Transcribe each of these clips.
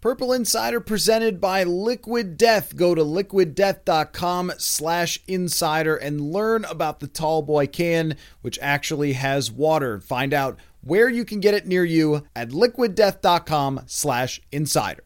Purple Insider presented by Liquid Death. Go to liquiddeath.com slash insider and learn about the Tallboy can, which actually has water. Find out where you can get it near you at liquiddeath.com slash insider.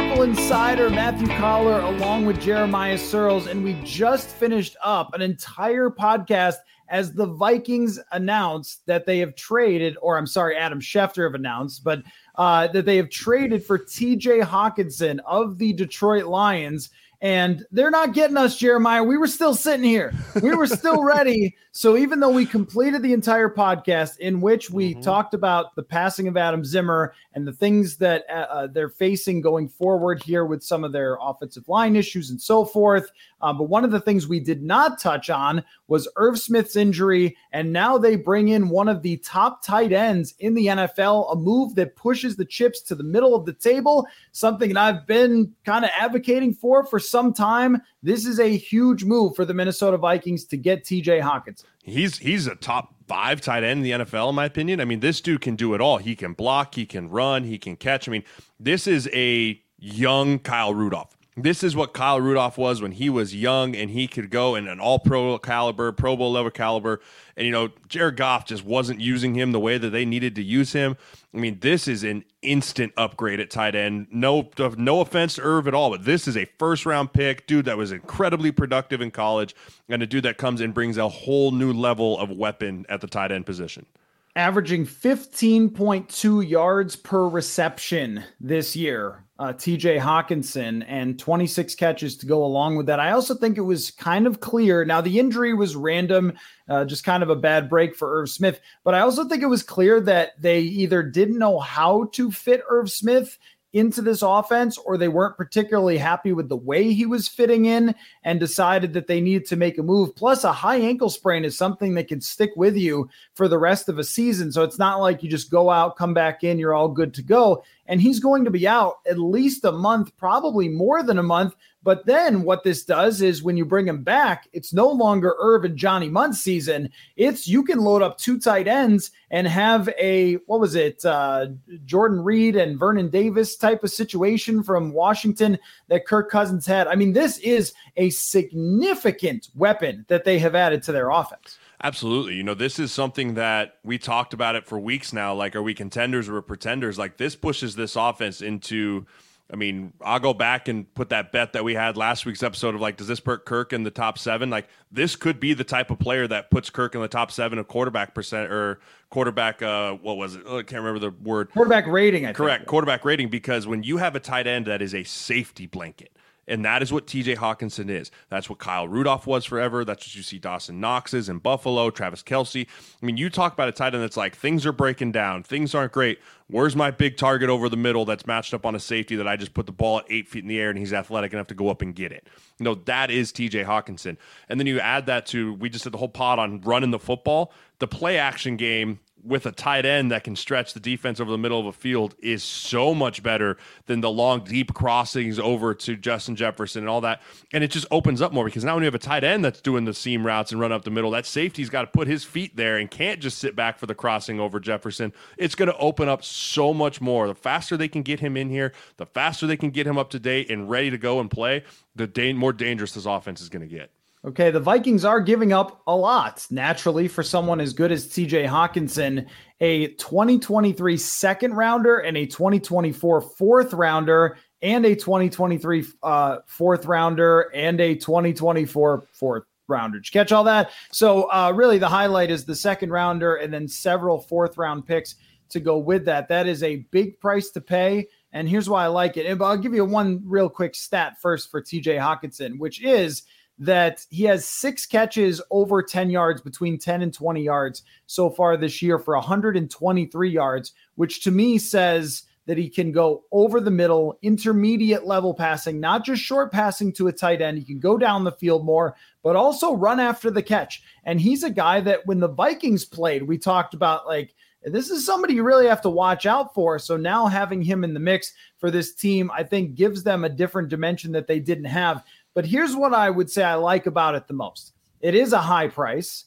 Purple Insider. Matthew Coller along with Jeremiah Sirles, and we just finished up an entire podcast as the Vikings announced that they have traded, or I'm sorry, Adam Schefter have announced, but uh, that they have traded for TJ Hockenson of the Detroit Lions and they're not getting us, Jeremiah. We were still sitting here. We were still ready. So even though we completed the entire podcast in which we mm-hmm. talked about the passing of Adam Zimmer and the things that uh, uh, they're facing going forward here with some of their offensive line issues and so forth, uh, but one of the things we did not touch on was Irv Smith's injury, and now they bring in one of the top tight ends in the NFL, a move that pushes the chips to the middle of the table, something that I've been kind of advocating for for some time. This is a huge move for the Minnesota Vikings to get TJ Hawkins. He's he's a top five tight end in the NFL, in my opinion. I mean, this dude can do it all. He can block, he can run, he can catch. I mean, this is a young Kyle Rudolph. This is what Kyle Rudolph was when he was young and he could go in an all pro caliber, Pro Bowl level caliber. And, you know, Jared Goff just wasn't using him the way that they needed to use him. I mean, this is an instant upgrade at tight end. No, no offense to Irv at all, but this is a first round pick, dude that was incredibly productive in college, and a dude that comes and brings a whole new level of weapon at the tight end position averaging 15.2 yards per reception this year uh, TJ Hockenson, and 26 catches to go along with that. I also think it was kind of clear. Now, the injury was random, uh, just kind of a bad break for Irv Smith, but I also think it was clear that they either didn't know how to fit Irv Smith into this offense or they weren't particularly happy with the way he was fitting in and decided that they needed to make a move. Plus, a high ankle sprain is something that can stick with you for the rest of a season. So it's not like you just go out, come back in, you're all good to go. And he's going to be out at least a month, probably more than a month but then what this does is when you bring him back, it's no longer Irv and Johnny Mundt season. It's you can load up two tight ends and have a what was it, uh, Jordan Reed and Vernon Davis type of situation from Washington that Kirk Cousins had. I mean, this is a significant weapon that they have added to their offense. Absolutely. You know, this is something that we talked about it for weeks now. Like, are we contenders or pretenders? Like, this pushes this offense into I mean, I'll go back and put that bet that we had last week's episode of like, does this put Kirk in the top seven? Like, this could be the type of player that puts Kirk in the top seven of quarterback percent or quarterback. Uh, what was it? Oh, I can't remember the word. Quarterback rating. I Correct. Think. Quarterback rating because when you have a tight end that is a safety blanket, and that is what TJ Hockenson is. That's what Kyle Rudolph was forever. That's what you see Dawson Knox's in Buffalo, Travis Kelce. I mean, you talk about a tight end that's like, things are breaking down, things aren't great. Where's my big target over the middle that's matched up on a safety that I just put the ball at eight feet in the air and he's athletic enough to go up and get it? You know, that is TJ Hockenson. And then you add that to, we just did the whole pod on running the football. The play action game with a tight end that can stretch the defense over the middle of a field is so much better than the long, deep crossings over to Justin Jefferson and all that. And it just opens up more because now when you have a tight end that's doing the seam routes and run up the middle, that safety's got to put his feet there and can't just sit back for the crossing over Jefferson. It's going to open up so much more. The faster they can get him in here, the faster they can get him up to date and ready to go and play, the da- more dangerous this offense is going to get. Okay, the Vikings are giving up a lot naturally for someone as good as TJ Hockenson, a 2023 second rounder and a 2024 fourth rounder, and a 2023 uh, fourth rounder and a 2024 fourth rounder. Did you catch all that? So, uh, really, the highlight is the second rounder and then several fourth round picks to go with that. That is a big price to pay. And here's why I like it. And I'll give you one real quick stat first for TJ Hockenson, which is that he has six catches over 10 yards, between 10 and 20 yards so far this year for 123 yards, which to me says that he can go over the middle, intermediate level passing, not just short passing to a tight end. He can go down the field more, but also run after the catch. And he's a guy that when the Vikings played, we talked about like this is somebody you really have to watch out for. So now having him in the mix for this team, I think gives them a different dimension that they didn't have. But here's what I would say I like about it the most it is a high price,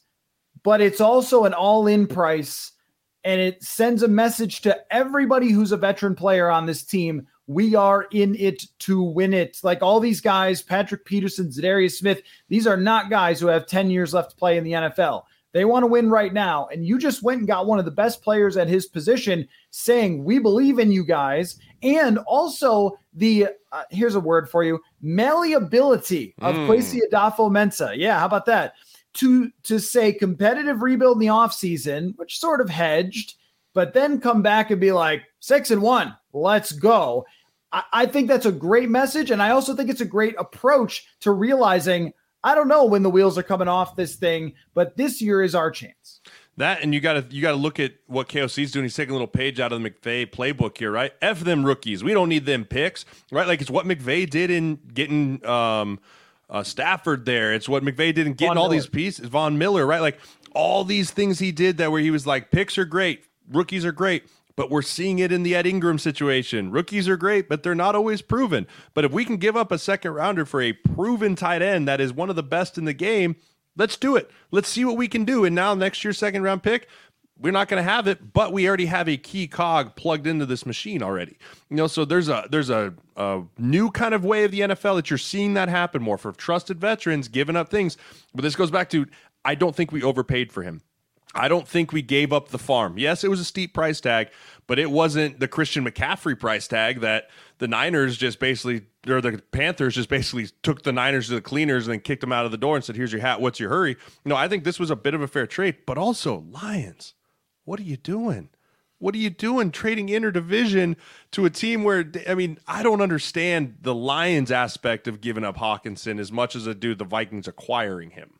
but it's also an all in price. And it sends a message to everybody who's a veteran player on this team we are in it to win it. Like all these guys, Patrick Peterson, Za'Darius Smith, these are not guys who have 10 years left to play in the NFL. They want to win right now. And you just went and got one of the best players at his position saying, We believe in you guys. And also, the uh, here's a word for you malleability of mm. Kwesi Adofo-Mensah. Yeah, how about that? To, to say competitive rebuild in the offseason, which sort of hedged, but then come back and be like, six and one, let's go. I, I think that's a great message. And I also think it's a great approach to realizing I don't know when the wheels are coming off this thing, but this year is our chance. That and you got to you got to look at what KOC is doing. He's taking a little page out of the McVay playbook here, right? F them rookies. We don't need them picks, right? Like it's what McVay did in getting um, uh, Stafford there. It's what McVay did in getting Von all Miller. these pieces. Von Miller, right? Like all these things he did that where he was like, picks are great, rookies are great but we're seeing it in the Ed Ingram situation. Rookies are great, but they're not always proven. But if we can give up a second rounder for a proven tight end that is one of the best in the game, let's do it. Let's see what we can do. And now next year's second round pick, we're not going to have it, but we already have a key cog plugged into this machine already. You know, so there's a there's a, a new kind of way of the NFL that you're seeing that happen more for trusted veterans giving up things. But this goes back to I don't think we overpaid for him. I don't think we gave up the farm. Yes, it was a steep price tag, but it wasn't the Christian McCaffrey price tag that the Niners just basically or the Panthers just basically took the Niners to the cleaners and then kicked them out of the door and said, "Here's your hat. What's your hurry?" No, I think this was a bit of a fair trade, but also Lions. What are you doing? What are you doing trading interdivision to a team where I mean, I don't understand the Lions aspect of giving up Hockenson as much as I do the Vikings acquiring him.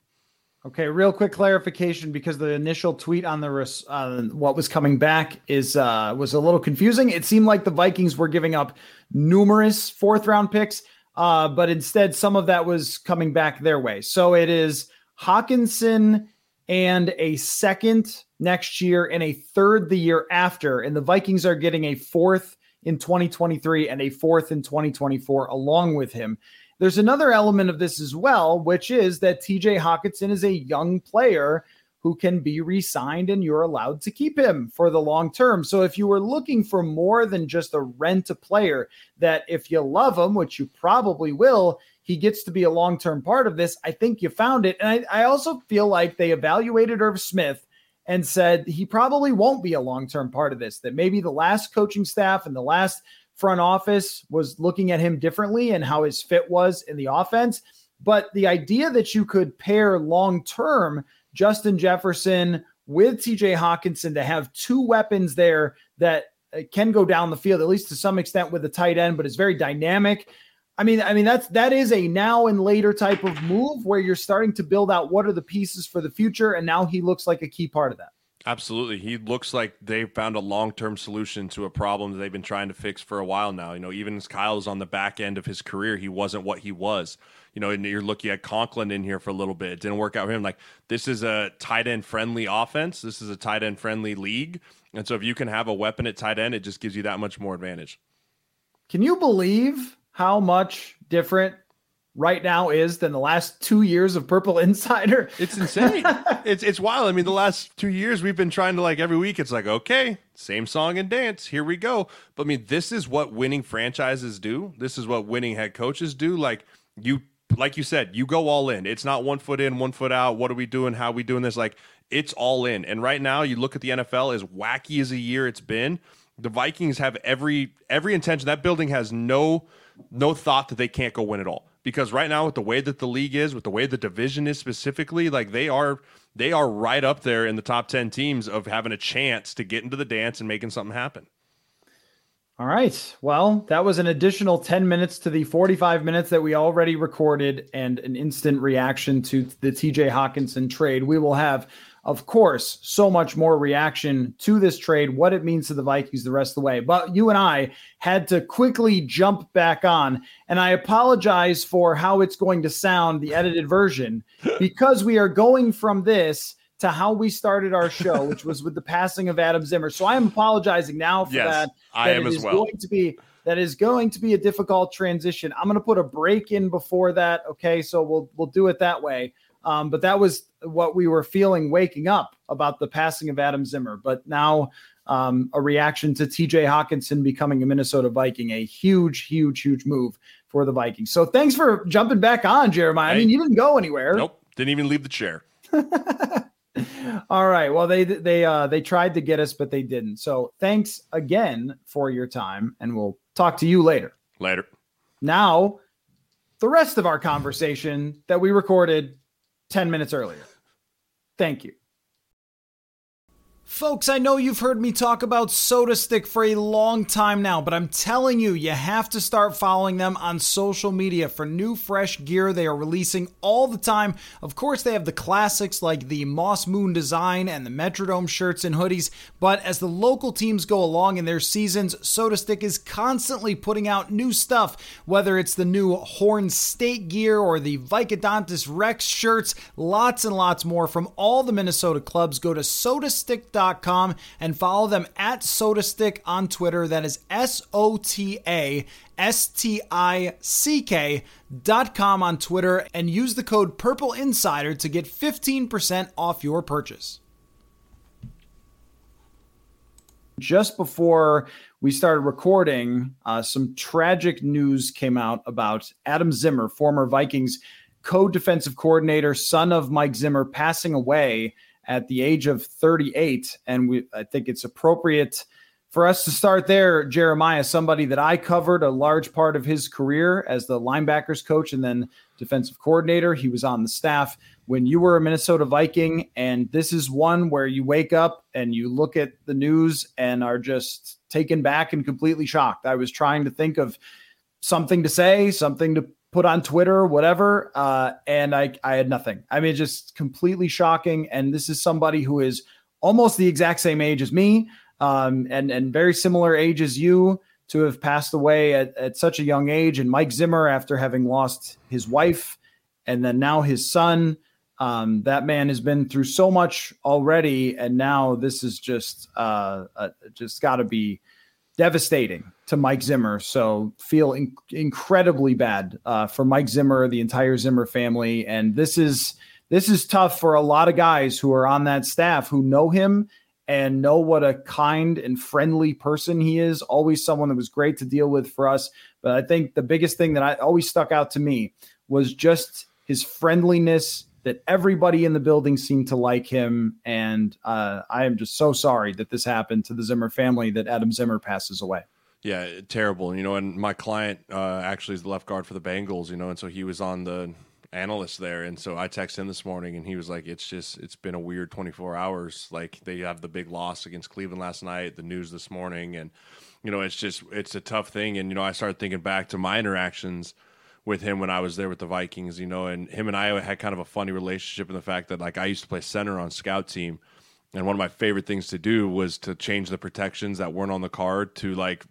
Okay, real quick clarification because the initial tweet on the res- uh, what was coming back is uh, was a little confusing. It seemed like the Vikings were giving up numerous fourth round picks, uh, but instead some of that was coming back their way. So it is Hockenson and a second next year and a third the year after, and the Vikings are getting a fourth in 2023 and a fourth in 2024 along with him. There's another element of this as well, which is that TJ Hockenson is a young player who can be re signed and you're allowed to keep him for the long term. So if you were looking for more than just a rent a player, that if you love him, which you probably will, he gets to be a long term part of this, I think you found it. And I, I also feel like they evaluated Irv Smith and said he probably won't be a long term part of this, that maybe the last coaching staff and the last front office was looking at him differently and how his fit was in the offense. But the idea that you could pair long term Justin Jefferson with TJ Hockenson to have two weapons there that uh, can go down the field, at least to some extent with the tight end, but it's very dynamic. I mean, I mean that's that is a now and later type of move where you're starting to build out what are the pieces for the future, and now he looks like a key part of that. Absolutely. He looks like they found a long term solution to a problem that they've been trying to fix for a while now. You know, even as Kyle's on the back end of his career, he wasn't what he was. You know, and you're looking at Conklin in here for a little bit. It didn't work out for him. Like, this is a tight end friendly offense. This is a tight end friendly league. And so if you can have a weapon at tight end, it just gives you that much more advantage. Can you believe how much different right now is than the last two years of Purple Insider. It's insane. it's it's wild. I mean, the last two years we've been trying to like every week. It's like okay, same song and dance. Here we go. But I mean, this is what winning franchises do. This is what winning head coaches do. Like you, like you said, you go all in. It's not one foot in, one foot out. What are we doing? How are we doing this? Like it's all in. And right now, you look at the NFL as wacky as a year it's been. The Vikings have every every intention. That building has no no thought that they can't go win it all because right now with the way that the league is, with the way the division is specifically, like they are they are right up there in the top 10 teams of having a chance to get into the dance and making something happen. All right. Well, that was an additional 10 minutes to the 45 minutes that we already recorded and an instant reaction to the TJ Hockenson trade. We will have of course, so much more reaction to this trade, what it means to the Vikings the rest of the way. But you and I had to quickly jump back on. And I apologize for how it's going to sound, the edited version, because we are going from this to how we started our show, which was with the passing of Adam Zimmer. So I am apologizing now for yes, that. I that am as well. Going to be that is going to be a difficult transition. I'm going to put a break in before that. Okay, so we'll we'll do it that way. Um, but that was what we were feeling waking up about the passing of Adam Zimmer. But now um, a reaction to TJ Hockenson becoming a Minnesota Viking, a huge, huge, huge move for the Vikings. So thanks for jumping back on, Jeremiah. I mean, you didn't go anywhere. Nope, didn't even leave the chair. All right. Well, they they uh they tried to get us, but they didn't. So thanks again for your time, and we'll talk to you later. Later. Now, the rest of our conversation that we recorded 10 minutes earlier. Thank you. Folks, I know you've heard me talk about SotaStick for a long time now, but I'm telling you, you have to start following them on social media for new, fresh gear they are releasing all the time. Of course, they have the classics like the Moss Moon design and the Metrodome shirts and hoodies, but as the local teams go along in their seasons, SotaStick is constantly putting out new stuff, whether it's the new Horn State gear or the Vicodontis Rex shirts, lots and lots more from all the Minnesota clubs. Go to sotastick.com and follow them at SotaStick on Twitter. That is S O T A S T I C K dot com on Twitter and use the code Purple Insider to get 15% off your purchase. Just before we started recording, uh, some tragic news came out about Adam Zimmer, former Vikings co defensive coordinator, son of Mike Zimmer, passing away at the age of 38. And we, I think it's appropriate for us to start there. Jeremiah, somebody that I covered a large part of his career as the linebackers coach and then defensive coordinator. He was on the staff when you were a Minnesota Viking. And this is one where you wake up and you look at the news and are just taken back and completely shocked. I was trying to think of something to say, something to put on Twitter, whatever. Uh, and I, I had nothing. I mean, just completely shocking. And this is somebody who is almost the exact same age as me, um, and and very similar age as you to have passed away at, at such a young age. And Mike Zimmer, after having lost his wife, and then now his son. Um, that man has been through so much already, and now this is just uh, uh just got to be devastating to Mike Zimmer. So feel in- incredibly bad uh, for Mike Zimmer, the entire Zimmer family, and this is this is tough for a lot of guys who are on that staff who know him and know what a kind and friendly person he is. Always someone that was great to deal with for us. But I think the biggest thing that I always stuck out to me was just his friendliness. That everybody in the building seemed to like him, and uh, I am just so sorry that this happened to the Zimmer family. That Adam Zimmer passes away. Yeah, terrible. You know, and my client uh, actually is the left guard for the Bengals. You know, and so he was on the analyst there, and so I texted him this morning, and he was like, "It's just, it's been a weird 24 hours. Like they have the big loss against Cleveland last night, the news this morning, and you know, it's just, it's a tough thing. And you know, I started thinking back to my interactions with him when I was there with the Vikings. You know, and him and I had kind of a funny relationship in the fact that like I used to play center on scout team. And one of my favorite things to do was to change the protections that weren't on the card to like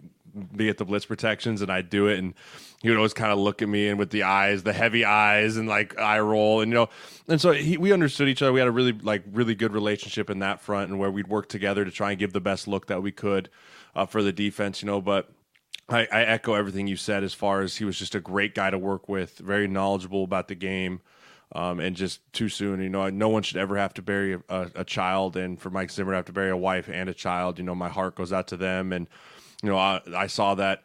be at the blitz protections and I'd do it and he would always kind of look at me and with the eyes, the heavy eyes and like eye roll and you know and so he, we understood each other. We had a really like really good relationship in that front and where we'd work together to try and give the best look that we could uh, for the defense, you know, but I, I echo everything you said as far as he was just a great guy to work with, very knowledgeable about the game. Um, and just too soon. You know, no one should ever have to bury a, a, child, and for Mike Zimmer to have to bury a wife and a child, you know, my heart goes out to them. And you know, I, I saw that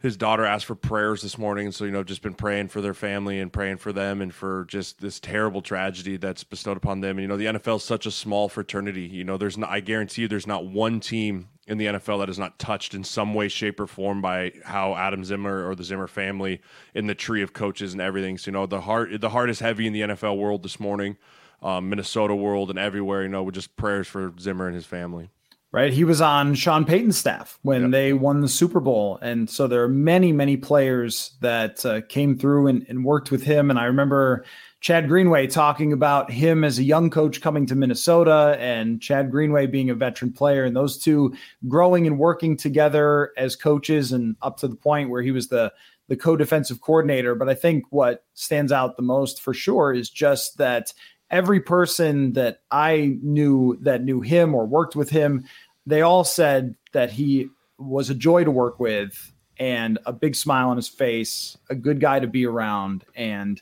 his daughter asked for prayers this morning, so you know, just been praying for their family and praying for them and for just this terrible tragedy that's bestowed upon them. And you know, the NFL is such a small fraternity. You know, there's not, I guarantee you, there's not one team in the NFL that is not touched in some way, shape, or form by how Adam Zimmer or the Zimmer family in the tree of coaches and everything. So you know, the heart the heart is heavy in the NFL world this morning, um, Minnesota world, and everywhere. You know, with just prayers for Zimmer and his family. Right, he was on Sean Payton's staff when yep. they won the Super Bowl, and so there are many, many players that uh, came through and, and worked with him. And I remember Chad Greenway talking about him as a young coach coming to Minnesota and Chad Greenway being a veteran player and those two growing and working together as coaches and up to the point where he was the the co-defensive coordinator. But I think what stands out the most for sure is just that every person that I knew that knew him or worked with him, they all said that he was a joy to work with and a big smile on his face, a good guy to be around. And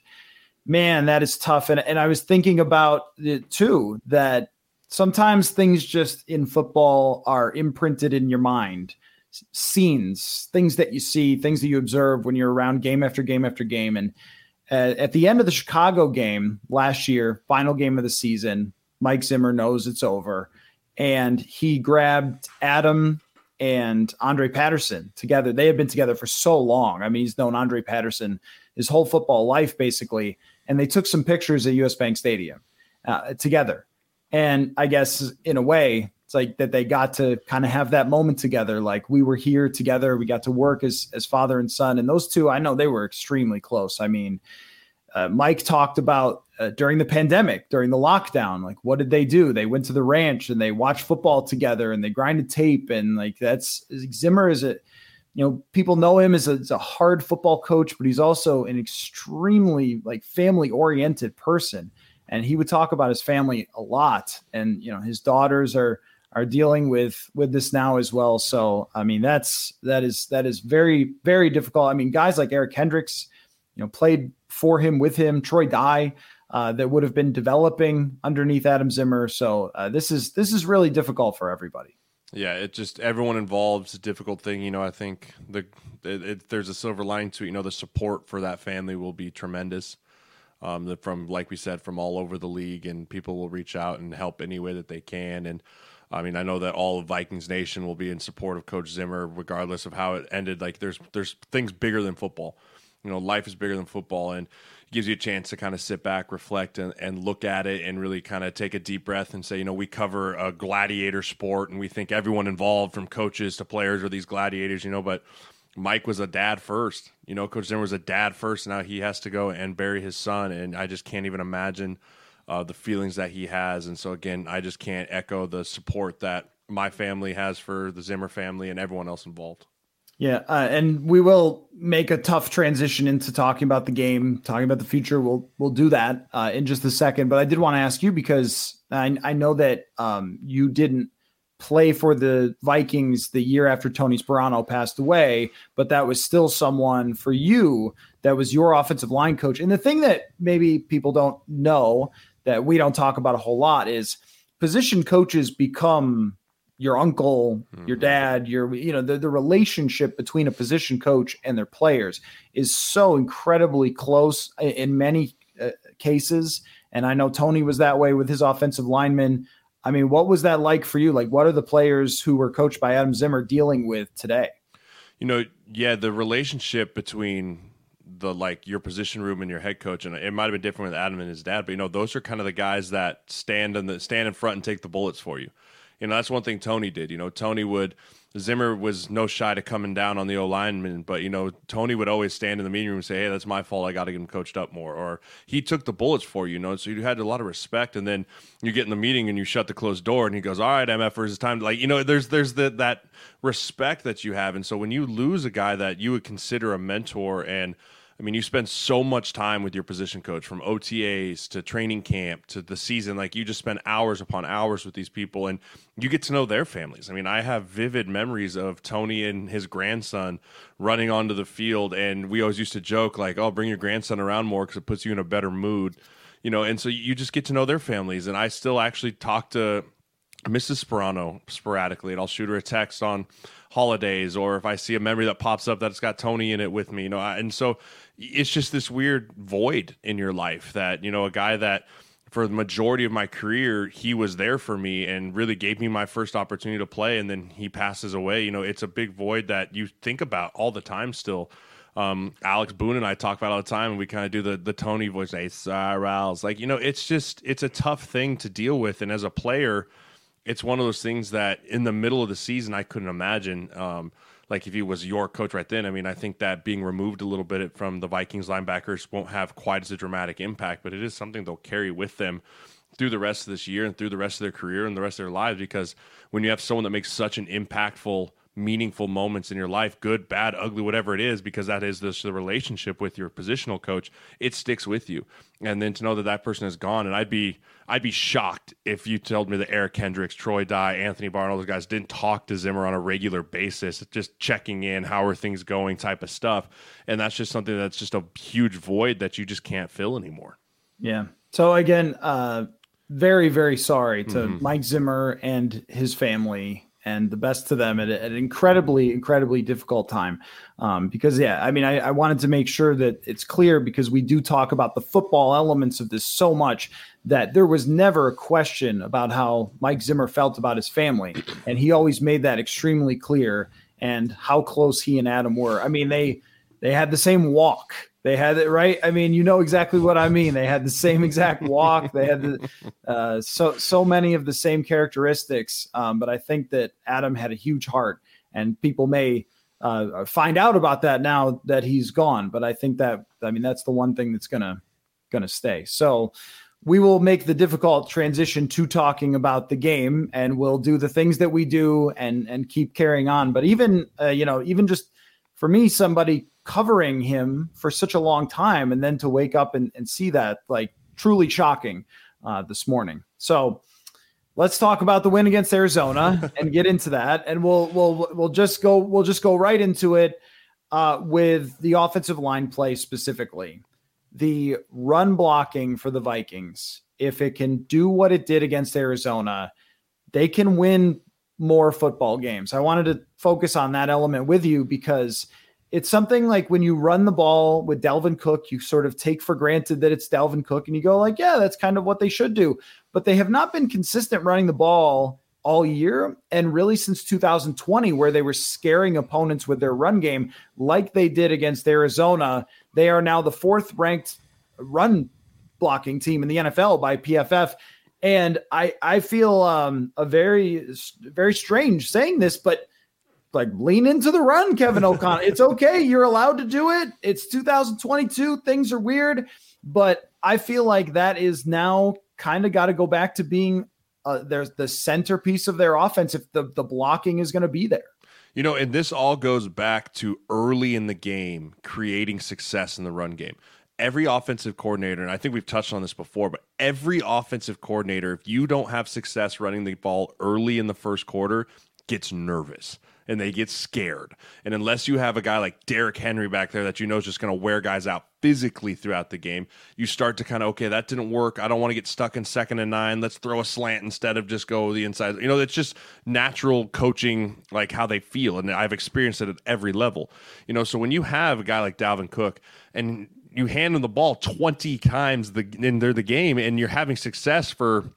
man, that is tough. And, and I was thinking about it too, that sometimes things just in football are imprinted in your mind scenes, things that you see, things that you observe when you're around game after game after game. And uh, at the end of the Chicago game last year, final game of the season, Mike Zimmer knows it's over. And he grabbed Adam and Andre Patterson together. They have been together for so long. I mean, he's known Andre Patterson his whole football life, basically. And they took some pictures at US Bank Stadium uh, together. And I guess in a way, it's like that they got to kind of have that moment together. Like we were here together. We got to work as, as father and son. And those two, I know they were extremely close. I mean, uh, Mike talked about uh, during the pandemic, during the lockdown, like what did they do? They went to the ranch and they watched football together and they grinded tape. And like that's Zimmer is a, you know, people know him as a, as a hard football coach, but he's also an extremely like family oriented person. And he would talk about his family a lot. And, you know, his daughters are, are dealing with with this now as well. So I mean that's that is that is very very difficult. I mean guys like Eric Kendricks, you know, played for him with him. Troy Dye, uh, that would have been developing underneath Adam Zimmer. So uh, this is this is really difficult for everybody. Yeah, it just everyone involved is a difficult thing. You know, I think the it, it, there's a silver line to it. You know, the support for that family will be tremendous. Um, the, from like we said, from all over the league, and people will reach out and help any way that they can. And I mean, I know that all of Vikings Nation will be in support of Coach Zimmer, regardless of how it ended. Like, there's there's things bigger than football. You know, life is bigger than football, and gives you a chance to kind of sit back, reflect, and, and look at it, and really kind of take a deep breath and say, you know, we cover a gladiator sport, and we think everyone involved, from coaches to players, are these gladiators. You know, but Mike was a dad first. You know, Coach Zimmer was a dad first. Now he has to go and bury his son, and I just can't even imagine uh, the feelings that he has. And so again, I just can't echo the support that my family has for the Zimmer family and everyone else involved. Yeah, uh, and we will make a tough transition into talking about the game, talking about the future. We'll we'll do that uh, in just a second. But I did want to ask you because I, I know that um, you didn't play for the Vikings the year after Tony Sparano passed away, but that was still someone for you that was your offensive line coach. And the thing that maybe people don't know that we don't talk about a whole lot is position coaches become your uncle, mm-hmm. your dad, your you know the, the relationship between a position coach and their players is so incredibly close in many uh, cases. And I know Tony was that way with his offensive linemen. I mean, what was that like for you? Like, what are the players who were coached by Adam Zimmer dealing with today? You know, yeah, the relationship between the like your position room and your head coach, and it might have been different with Adam and his dad, but you know those are kind of the guys that stand in the stand in front and take the bullets for you. You know that's one thing Tony did. You know Tony would Zimmer was no shy to coming down on the O lineman, but you know Tony would always stand in the meeting room and say, "Hey, that's my fault. I got to get him coached up more." Or he took the bullets for you, you know. So you had a lot of respect, and then you get in the meeting and you shut the closed door, and he goes, "All right, MFers, it's time." To, like you know, there's there's the, that respect that you have, and so when you lose a guy that you would consider a mentor and I mean, you spend so much time with your position coach from OTAs to training camp to the season. Like, you just spend hours upon hours with these people and you get to know their families. I mean, I have vivid memories of Tony and his grandson running onto the field. And we always used to joke, like, oh, bring your grandson around more because it puts you in a better mood. You know, and so you just get to know their families. And I still actually talk to Mrs. Sparano sporadically, and I'll shoot her a text on holidays or if I see a memory that pops up that's got Tony in it with me, you know. And so it's just this weird void in your life that you know a guy that for the majority of my career he was there for me and really gave me my first opportunity to play and then he passes away you know it's a big void that you think about all the time still um, Alex Boone and I talk about all the time, and we kind of do the the Tony voice. Hey, Riles, like you know, it's just it's a tough thing to deal with, and as a player, it's one of those things that in the middle of the season I couldn't imagine. Um, like if he was your coach right then, I mean, I think that being removed a little bit from the Vikings linebackers won't have quite as a dramatic impact, but it is something they'll carry with them through the rest of this year and through the rest of their career and the rest of their lives because when you have someone that makes such an impactful meaningful moments in your life, good, bad, ugly, whatever it is, because that is this, the relationship with your positional coach. It sticks with you, and then to know that that person is gone, and I'd be I'd be shocked if you told me that Eric Kendricks, Troy Dye, Anthony Barr, all those guys didn't talk to Zimmer on a regular basis, just checking in, how are things going, type of stuff, and that's just something that's just a huge void that you just can't fill anymore. Yeah. So again, uh, very very sorry to mm-hmm. Mike Zimmer and his family and the best to them at, at an incredibly, incredibly difficult time. Um, because, yeah, I mean, I, I, wanted to make sure that it's clear because we do talk about the football elements of this so much that there was never a question about how Mike Zimmer felt about his family. And he always made that extremely clear and how close he and Adam were. I mean, they, they had the same walk they had it right. I mean, you know exactly what I mean. They had the same exact walk. They had the, uh, so so many of the same characteristics. Um, but I think that Adam had a huge heart, and people may uh, find out about that now that he's gone. But I think that I mean that's the one thing that's gonna gonna stay. So we will make the difficult transition to talking about the game, and we'll do the things that we do and and keep carrying on. But even uh, you know even just for me, somebody covering him for such a long time and then to wake up and, and see that like truly shocking uh, this morning. So let's talk about the win against arizona and get into that. And we'll we'll we'll just go we'll just go right into it uh, with the offensive line play specifically. The run blocking for the vikings if it can do what it did against arizona they can win more football games. I wanted to focus on that element with you because – it's something like when you run the ball with Dalvin Cook, you sort of take for granted that it's Dalvin Cook and you go like, yeah, that's kind of what they should do. But they have not been consistent running the ball all year and really since 2020 where they were scaring opponents with their run game like they did against Arizona. They are now the fourth ranked run blocking team in the NFL by PFF. And I I feel um, a very very strange saying this, but like lean into the run, Kevin O'Connell. it's okay. You're allowed to do it. It's 2022. Things are weird, but I feel like that is now kind of got to go back to being uh, there's the centerpiece of their offense if the, the blocking is going to be there. You know, and this all goes back to early in the game creating success in the run game. Every offensive coordinator, and I think we've touched on this before, but every offensive coordinator, if you don't have success running the ball early in the first quarter, gets nervous and they get scared. And unless you have a guy like Derrick Henry back there that you know is just going to wear guys out physically throughout the game, you start to kind of, okay, that didn't work. I don't want to get stuck in second and nine. Let's throw a slant instead of just go the inside. You know, it's just natural coaching, like how they feel. And I've experienced it at every level. You know, so when you have a guy like Dalvin Cook and you hand him the ball 20 times the, in the game and you're having success for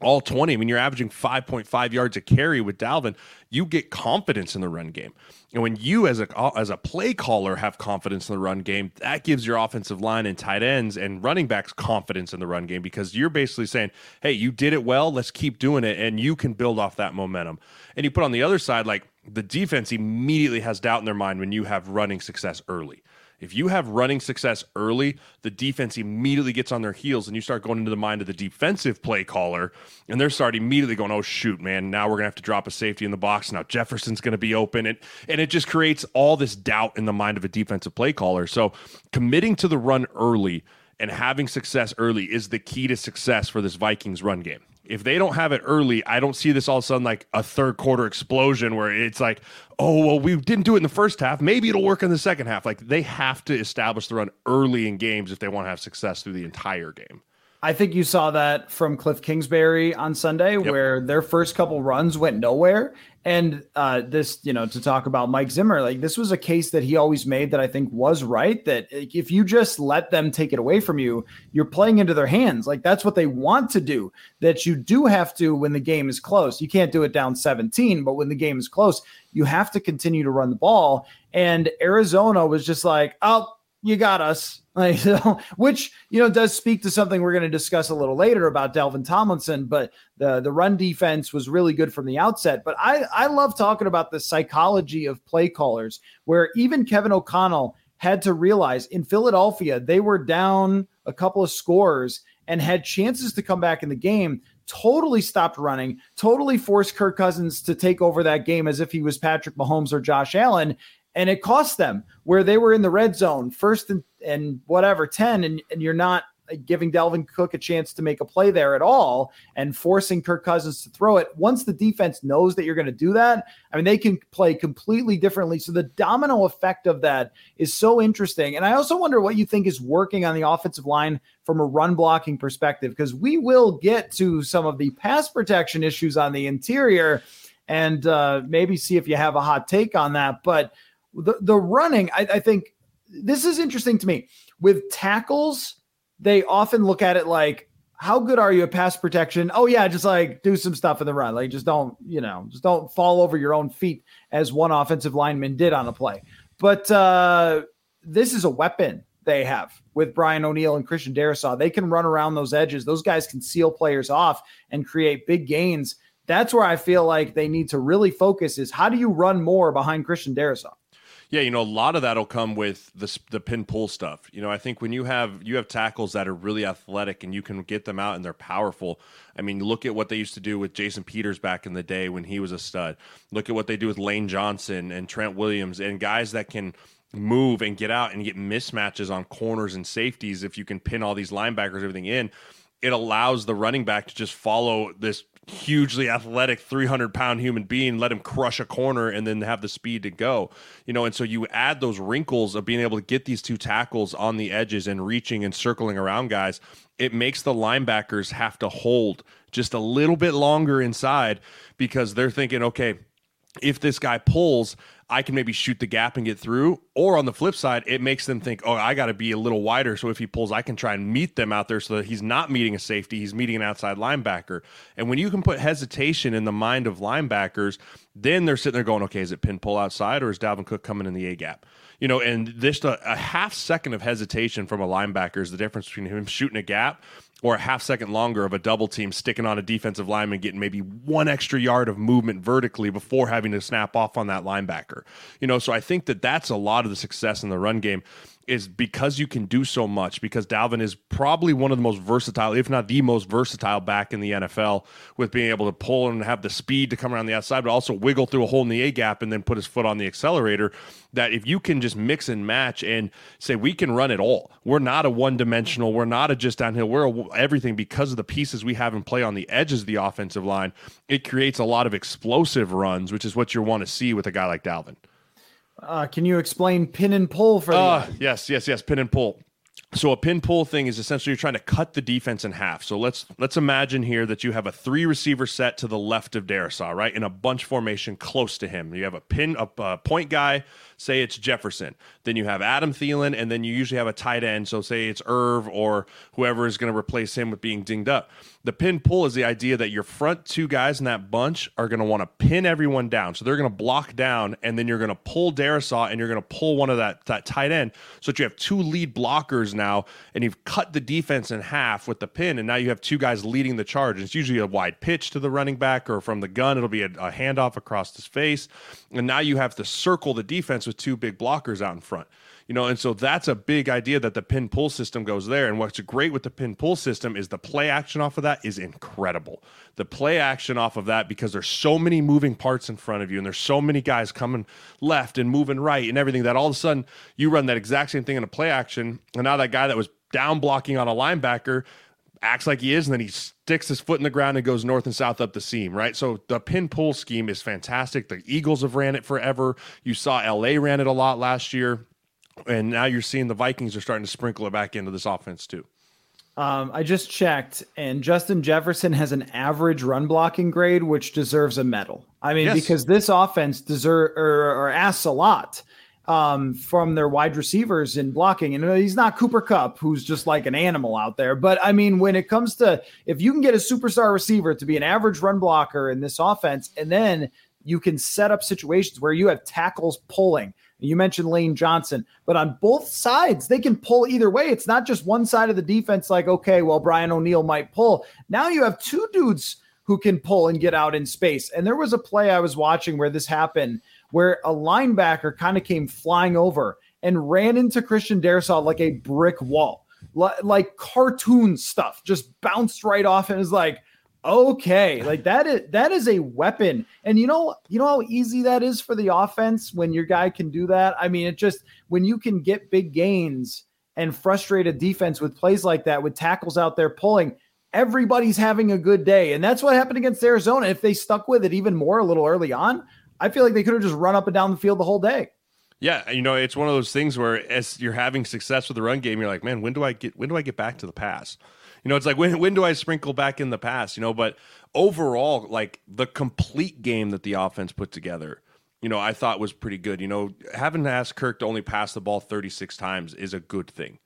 all 20. I mean, you're averaging 5.5 yards a carry with Dalvin. You get confidence in the run game. And when you as a as a play caller have confidence in the run game, that gives your offensive line and tight ends and running backs confidence in the run game because you're basically saying, "Hey, you did it well. Let's keep doing it and you can build off that momentum." And you put on the other side like the defense immediately has doubt in their mind when you have running success early. If you have running success early, the defense immediately gets on their heels and you start going into the mind of the defensive play caller and they're starting immediately going, oh, shoot, man, now we're going to have to drop a safety in the box. Now Jefferson's going to be open. And, and it just creates all this doubt in the mind of a defensive play caller. So committing to the run early and having success early is the key to success for this Vikings run game if they don't have it early, I don't see this all of a sudden like a third quarter explosion where it's like, oh, well, we didn't do it in the first half. Maybe it'll work in the second half. Like they have to establish the run early in games if they want to have success through the entire game. I think you saw that from Cliff Kingsbury on Sunday, yep. where their first couple runs went nowhere. And uh, this, you know, to talk about Mike Zimmer, like this was a case that he always made that I think was right. That if you just let them take it away from you, you're playing into their hands. Like that's what they want to do. That you do have to when the game is close. You can't do it down 17, but when the game is close, you have to continue to run the ball. And Arizona was just like, oh, you got us. Like, so, which you know does speak to something we're going to discuss a little later about Dalvin Tomlinson. But the the run defense was really good from the outset. But I I love talking about the psychology of play callers, where even Kevin O'Connell had to realize in Philadelphia they were down a couple of scores and had chances to come back in the game. totally stopped running, totally forced Kirk Cousins to take over that game as if he was Patrick Mahomes or Josh Allen. And it cost them where they were in the red zone, first and, and whatever, 10, and, and you're not giving Dalvin Cook a chance to make a play there at all and forcing Kirk Cousins to throw it. Once the defense knows that you're going to do that, I mean, they can play completely differently. So the domino effect of that is so interesting. And I also wonder what you think is working on the offensive line from a run blocking perspective, because we will get to some of the pass protection issues on the interior and uh, maybe see if you have a hot take on that. But the, the running, I, I think this is interesting to me with tackles they often look at it like, how good are you at pass protection? Oh yeah, just like do some stuff in the run. Like just don't, you know, just don't fall over your own feet as one offensive lineman did on a play. But uh, this is a weapon they have with Brian O'Neill and Christian Darrisaw. They can run around those edges. Those guys can seal players off and create big gains. That's where I feel like they need to really focus is how do you run more behind Christian Darrisaw? Yeah, you know, a lot of that'll come with the the pin pull stuff. You know, I think when you have you have tackles that are really athletic and you can get them out and they're powerful. I mean, look at what they used to do with Jason Peters back in the day when he was a stud. Look at what they do with Lane Johnson and Trent Williams and guys that can move and get out and get mismatches on corners and safeties if you can pin all these linebackers everything in it allows the running back to just follow this hugely athletic 300 pound human being let him crush a corner and then have the speed to go. You know and so you add those wrinkles of being able to get these two tackles on the edges and reaching and circling around guys it makes the linebackers have to hold just a little bit longer inside because they're thinking okay if this guy pulls I can maybe shoot the gap and get through. Or on the flip side, it makes them think, oh, I got to be a little wider. So if he pulls, I can try and meet them out there so that he's not meeting a safety, he's meeting an outside linebacker. And when you can put hesitation in the mind of linebackers, then they're sitting there going, okay, is it pin pull outside or is Dalvin Cook coming in the A gap? You know, and just a, a half second of hesitation from a linebacker is the difference between him shooting a gap or a half second longer of a double team sticking on a defensive lineman, getting maybe one extra yard of movement vertically before having to snap off on that linebacker. You know, so I think that that's a lot of the success in the run game is because you can do so much because Dalvin is probably one of the most versatile, if not the most versatile back in the NFL with being able to pull and have the speed to come around the outside, but also wiggle through a hole in the A gap and then put his foot on the accelerator. That if you can just mix and match and say, we can run it all. We're not a one dimensional, we're not a just downhill, we're a, everything because of the pieces we have in play on the edges of the offensive line. It creates a lot of explosive runs, which is what you want to see with a guy like Dalvin. Uh, can you explain pin and pull for? Uh, yes, yes, yes. Pin and pull. So a pin pull thing is essentially you're trying to cut the defense in half. So let's let's imagine here that you have a three receiver set to the left of Darrisaw, right, in a bunch formation close to him. You have a pin a, a point guy say it's Jefferson. Then you have Adam Thielen, and then you usually have a tight end. So say it's Irv or whoever is going to replace him with being dinged up. The pin pull is the idea that your front two guys in that bunch are going to want to pin everyone down. So they're going to block down, and then you're going to pull Darrisaw, and you're going to pull one of that, that tight end. So that you have two lead blockers now, and you've cut the defense in half with the pin, and now you have two guys leading the charge. It's usually a wide pitch to the running back, or from the gun, it'll be a, a handoff across his face. And now you have to circle the defense with two big blockers out in front. You know, and so that's a big idea that the pin pull system goes there. And what's great with the pin pull system is the play action off of that is incredible. The play action off of that because there's so many moving parts in front of you and there's so many guys coming left and moving right and everything that all of a sudden you run that exact same thing in a play action. And now that guy that was down blocking on a linebacker acts like he is, and then he sticks his foot in the ground and goes north and south up the seam, right? So the pin pull scheme is fantastic. The Eagles have ran it forever. You saw LA ran it a lot last year. And now you're seeing the Vikings are starting to sprinkle it back into this offense too. Um, I just checked, and Justin Jefferson has an average run blocking grade, which deserves a medal. I mean, yes. because this offense deserve or, or asks a lot um, from their wide receivers in blocking. And he's not Cooper Kupp, who's just like an animal out there. But I mean, when it comes to if you can get a superstar receiver to be an average run blocker in this offense, and then you can set up situations where you have tackles pulling. You mentioned Lane Johnson, but on both sides, they can pull either way. It's not just one side of the defense, like, okay, well, Brian O'Neill might pull. Now you have two dudes who can pull and get out in space. And there was a play I was watching where this happened where a linebacker kind of came flying over and ran into Christian Darrisaw like a brick wall, L- like cartoon stuff, just bounced right off and is like, Okay, like that is that is a weapon. And you know, you know how easy that is for the offense when your guy can do that? I mean, it just when you can get big gains and frustrate a defense with plays like that with tackles out there pulling, everybody's having a good day. And that's what happened against Arizona. If they stuck with it even more a little early on, I feel like they could have just run up and down the field the whole day. Yeah, you know, it's one of those things where as you're having success with the run game, you're like, man, when do I get when do I get back to the pass? You know, it's like when when do I sprinkle back in the pass? You know, but overall, like the complete game that the offense put together, you know, I thought was pretty good. You know, having to ask Kirk to only pass the ball 36 times is a good thing.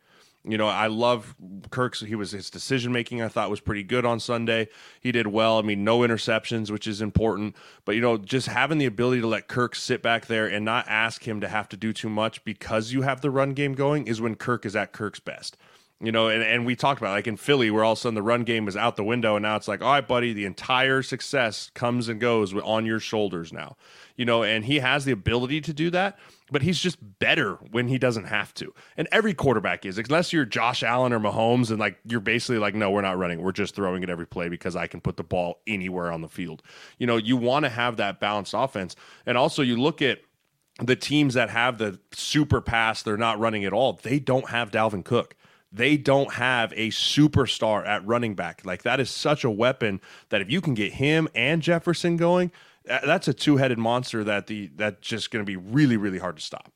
You know, I love Kirk's. He was his decision making. I thought was pretty good on Sunday. He did well. I mean, no interceptions, which is important. But you know, just having the ability to let Kirk sit back there and not ask him to have to do too much because you have the run game going is when Kirk is at Kirk's best. You know, and, and we talked about like in Philly, where all of a sudden the run game is out the window, and now it's like, all right, buddy, the entire success comes and goes on your shoulders now. You know, and he has the ability to do that, but he's just better when he doesn't have to. And every quarterback is, unless you're Josh Allen or Mahomes, and like you're basically like, no, we're not running, we're just throwing it every play because I can put the ball anywhere on the field. You know, you want to have that balanced offense, and also you look at the teams that have the super pass, they're not running at all. They don't have Dalvin Cook they don't have a superstar at running back. Like that is such a weapon that if you can get him and Jefferson going, that's a two-headed monster that the that's just going to be really really hard to stop.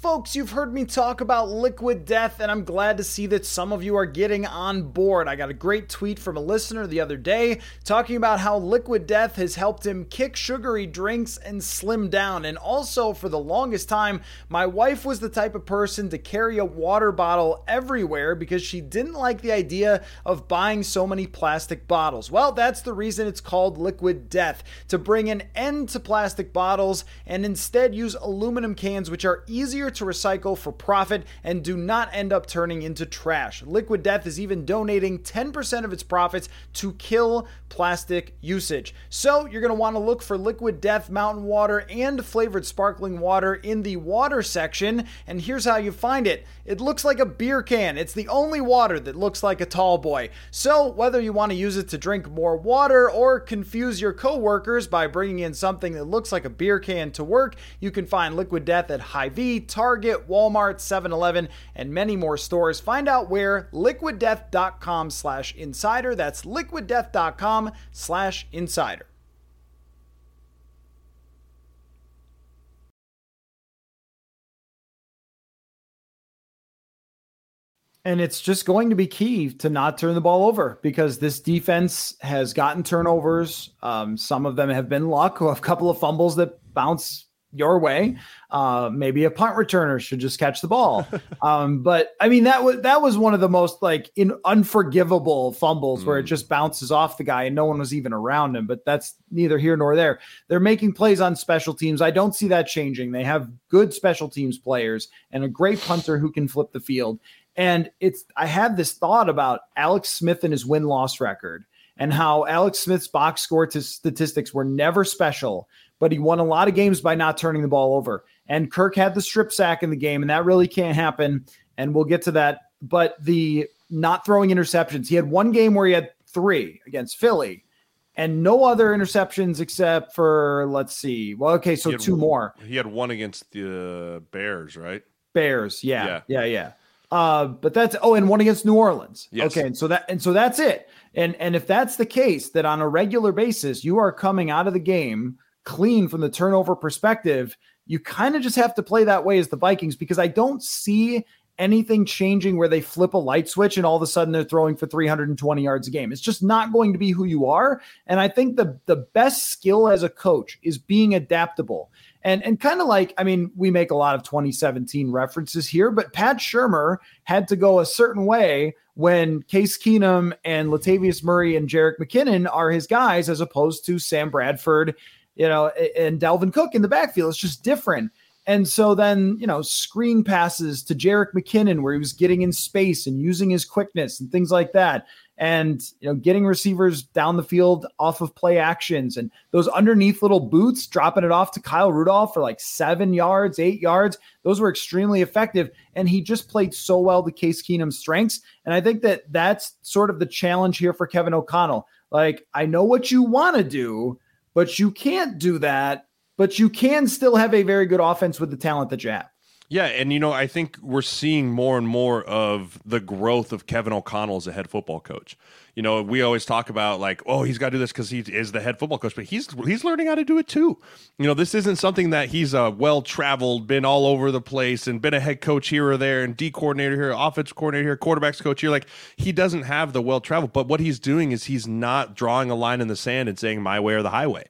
Folks, you've heard me talk about liquid death, and I'm glad to see that some of you are getting on board. I got a great tweet from a listener the other day talking about how liquid death has helped him kick sugary drinks and slim down. And also, for the longest time, my wife was the type of person to carry a water bottle everywhere because she didn't like the idea of buying so many plastic bottles. Well, that's the reason it's called liquid death to bring an end to plastic bottles and instead use aluminum cans, which are easier to recycle for profit and do not end up turning into trash. Liquid Death is even donating 10% of its profits to kill plastic usage. So you're going to want to look for Liquid Death mountain water and flavored sparkling water in the water section. And here's how you find it it looks like a beer can. It's the only water that looks like a tall boy. So whether you want to use it to drink more water or confuse your coworkers by bringing in something that looks like a beer can to work, you can find Liquid Death at Hy-Vee, Target, Walmart, 7-Eleven, and many more stores. Find out where liquiddeath.com slash insider. That's liquiddeath.com slash insider. And it's just going to be key to not turn the ball over because this defense has gotten turnovers. Um, some of them have been luck, a couple of fumbles that bounce your way. Uh, maybe a punt returner should just catch the ball. Um, but I mean that was that was one of the most like in unforgivable fumbles mm. where it mm. just bounces off the guy and no one was even around him. But that's neither here nor there. They're making plays on special teams. I don't see that changing. They have good special teams players and a great punter who can flip the field. And it's I had this thought about Alex Smith and his win loss record and how Alex Smith's box score t- statistics were never special but he won a lot of games by not turning the ball over. And Kirk had the strip sack in the game, and that really can't happen. And we'll get to that. But the not throwing interceptions, he had one game where he had three against Philly and no other interceptions except for let's see. Well, okay, so two one, more. He had one against the Bears, right? Bears, yeah, yeah, yeah, yeah. Uh, but that's oh, and one against New Orleans. Yes. Okay, and so that and so that's it. And and if that's the case, that on a regular basis you are coming out of the game clean from the turnover perspective, you kind of just have to play that way as the Vikings because I don't see anything changing where they flip a light switch and all of a sudden they're throwing for 320 yards a game. It's just not going to be who you are. And I think the the best skill as a coach is being adaptable. And and kind of like, I mean, we make a lot of 2017 references here, but Pat Shurmur had to go a certain way when Case Keenum and Latavius Murray and Jerick McKinnon are his guys, as opposed to Sam Bradford you know, and Dalvin Cook in the backfield. It's just different. And so then, you know, screen passes to Jerick McKinnon where he was getting in space and using his quickness and things like that. And, you know, getting receivers down the field off of play actions and those underneath little boots, dropping it off to Kyle Rudolph for like seven yards, eight yards. Those were extremely effective. And he just played so well to Case Keenum's strengths. And I think that that's sort of the challenge here for Kevin O'Connell Like, I know what you want to do, but you can't do that. But you can still have a very good offense with the talent that you have. Yeah, and you know, I think we're seeing more and more of the growth of Kevin O'Connell as a head football coach. You know, we always talk about like, oh, he's got to do this because he is the head football coach, but he's he's learning how to do it too. You know, this isn't something that he's uh, well traveled, been all over the place, and been a head coach here or there, and D coordinator here, offense coordinator here, quarterbacks coach here. Like he doesn't have the well traveled, but what he's doing is he's not drawing a line in the sand and saying my way or the highway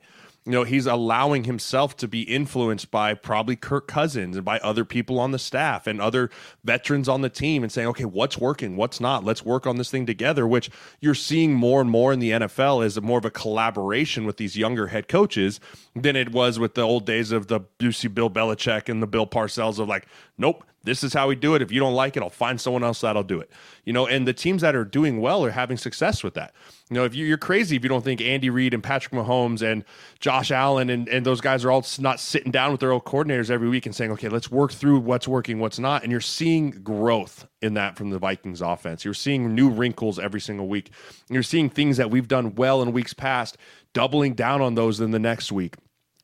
you know, he's allowing himself to be influenced by probably Kirk Cousins and by other people on the staff and other veterans on the team and saying, okay, what's working, what's not? Let's work on this thing together, which you're seeing more and more in the NFL as more of a collaboration with these younger head coaches than it was with the old days of the Busey Bill Belichick and the Bill Parcells of like, nope, this is how we do it. If you don't like it, I'll find someone else that'll do it. You know, and the teams that are doing well are having success with that. You know, if you're crazy if you don't think Andy Reid and Patrick Mahomes and Josh Allen and, and those guys are all not sitting down with their old coordinators every week and saying, okay, let's work through what's working, what's not. And you're seeing growth in that from the Vikings offense. You're seeing new wrinkles every single week. You're seeing things that we've done well in weeks past, doubling down on those in the next week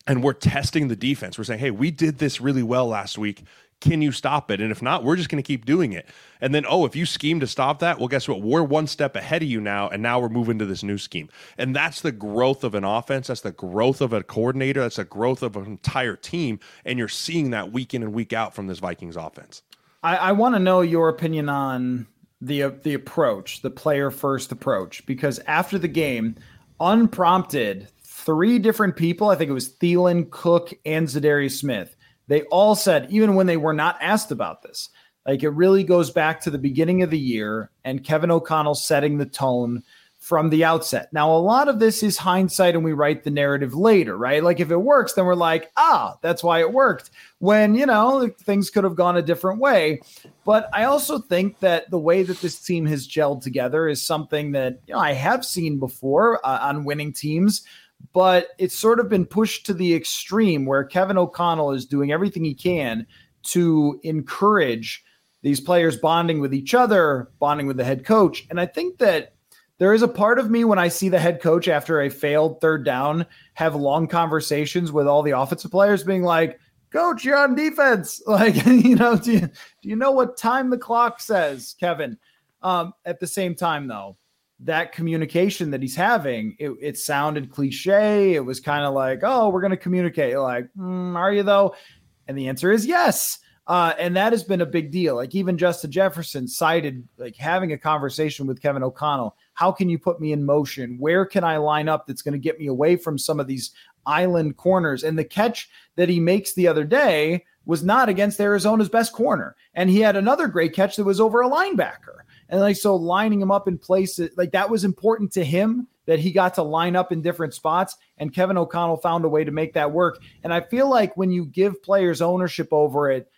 and we're testing the defense. We're saying, hey, we did this really well last week. Can you stop it? And if not, we're just going to keep doing it. And then, oh, if you scheme to stop that, well, guess what? We're one step ahead of you now. And now we're moving to this new scheme. And that's the growth of an offense. That's the growth of a coordinator. That's the growth of an entire team. And you're seeing that week in and week out from this Vikings offense. I, I want to know your opinion on the the approach, the player first approach, because after the game, unprompted, three different people, I think it was Thielen, Cook, and Za'Darius Smith, they all said, even when they were not asked about this, like it really goes back to the beginning of the year and Kevin O'Connell setting the tone from the outset. Now, a lot of this is hindsight and we write the narrative later, right? Like if it works, then we're like, ah, that's why it worked. When, you know, things could have gone a different way. But I also think that the way that this team has gelled together is something that, you know, I have seen before uh, on winning teams but it's sort of been pushed to the extreme where Kevin O'Connell is doing everything he can to encourage these players bonding with each other, bonding with the head coach. And I think that there is a part of me when I see the head coach after a failed third down have long conversations with all the offensive players being like, Coach, you're on defense. Like, you know, do you, do you know what time the clock says, Kevin? Um, at the same time, though, that communication that he's having, it, it sounded cliche. It was kind of like, oh, we're going to communicate. Like, mm, are you though? And the answer is yes. Uh, and that has been a big deal. Like even Justin Jefferson cited like having a conversation with Kevin O'Connell. How can you put me in motion? Where can I line up that's going to get me away from some of these island corners? And the catch that he makes the other day was not against Arizona's best corner. And he had another great catch that was over a linebacker. And like so lining him up in places like that was important to him that he got to line up in different spots. And Kevin O'Connell found a way to make that work. And I feel like when you give players ownership over it,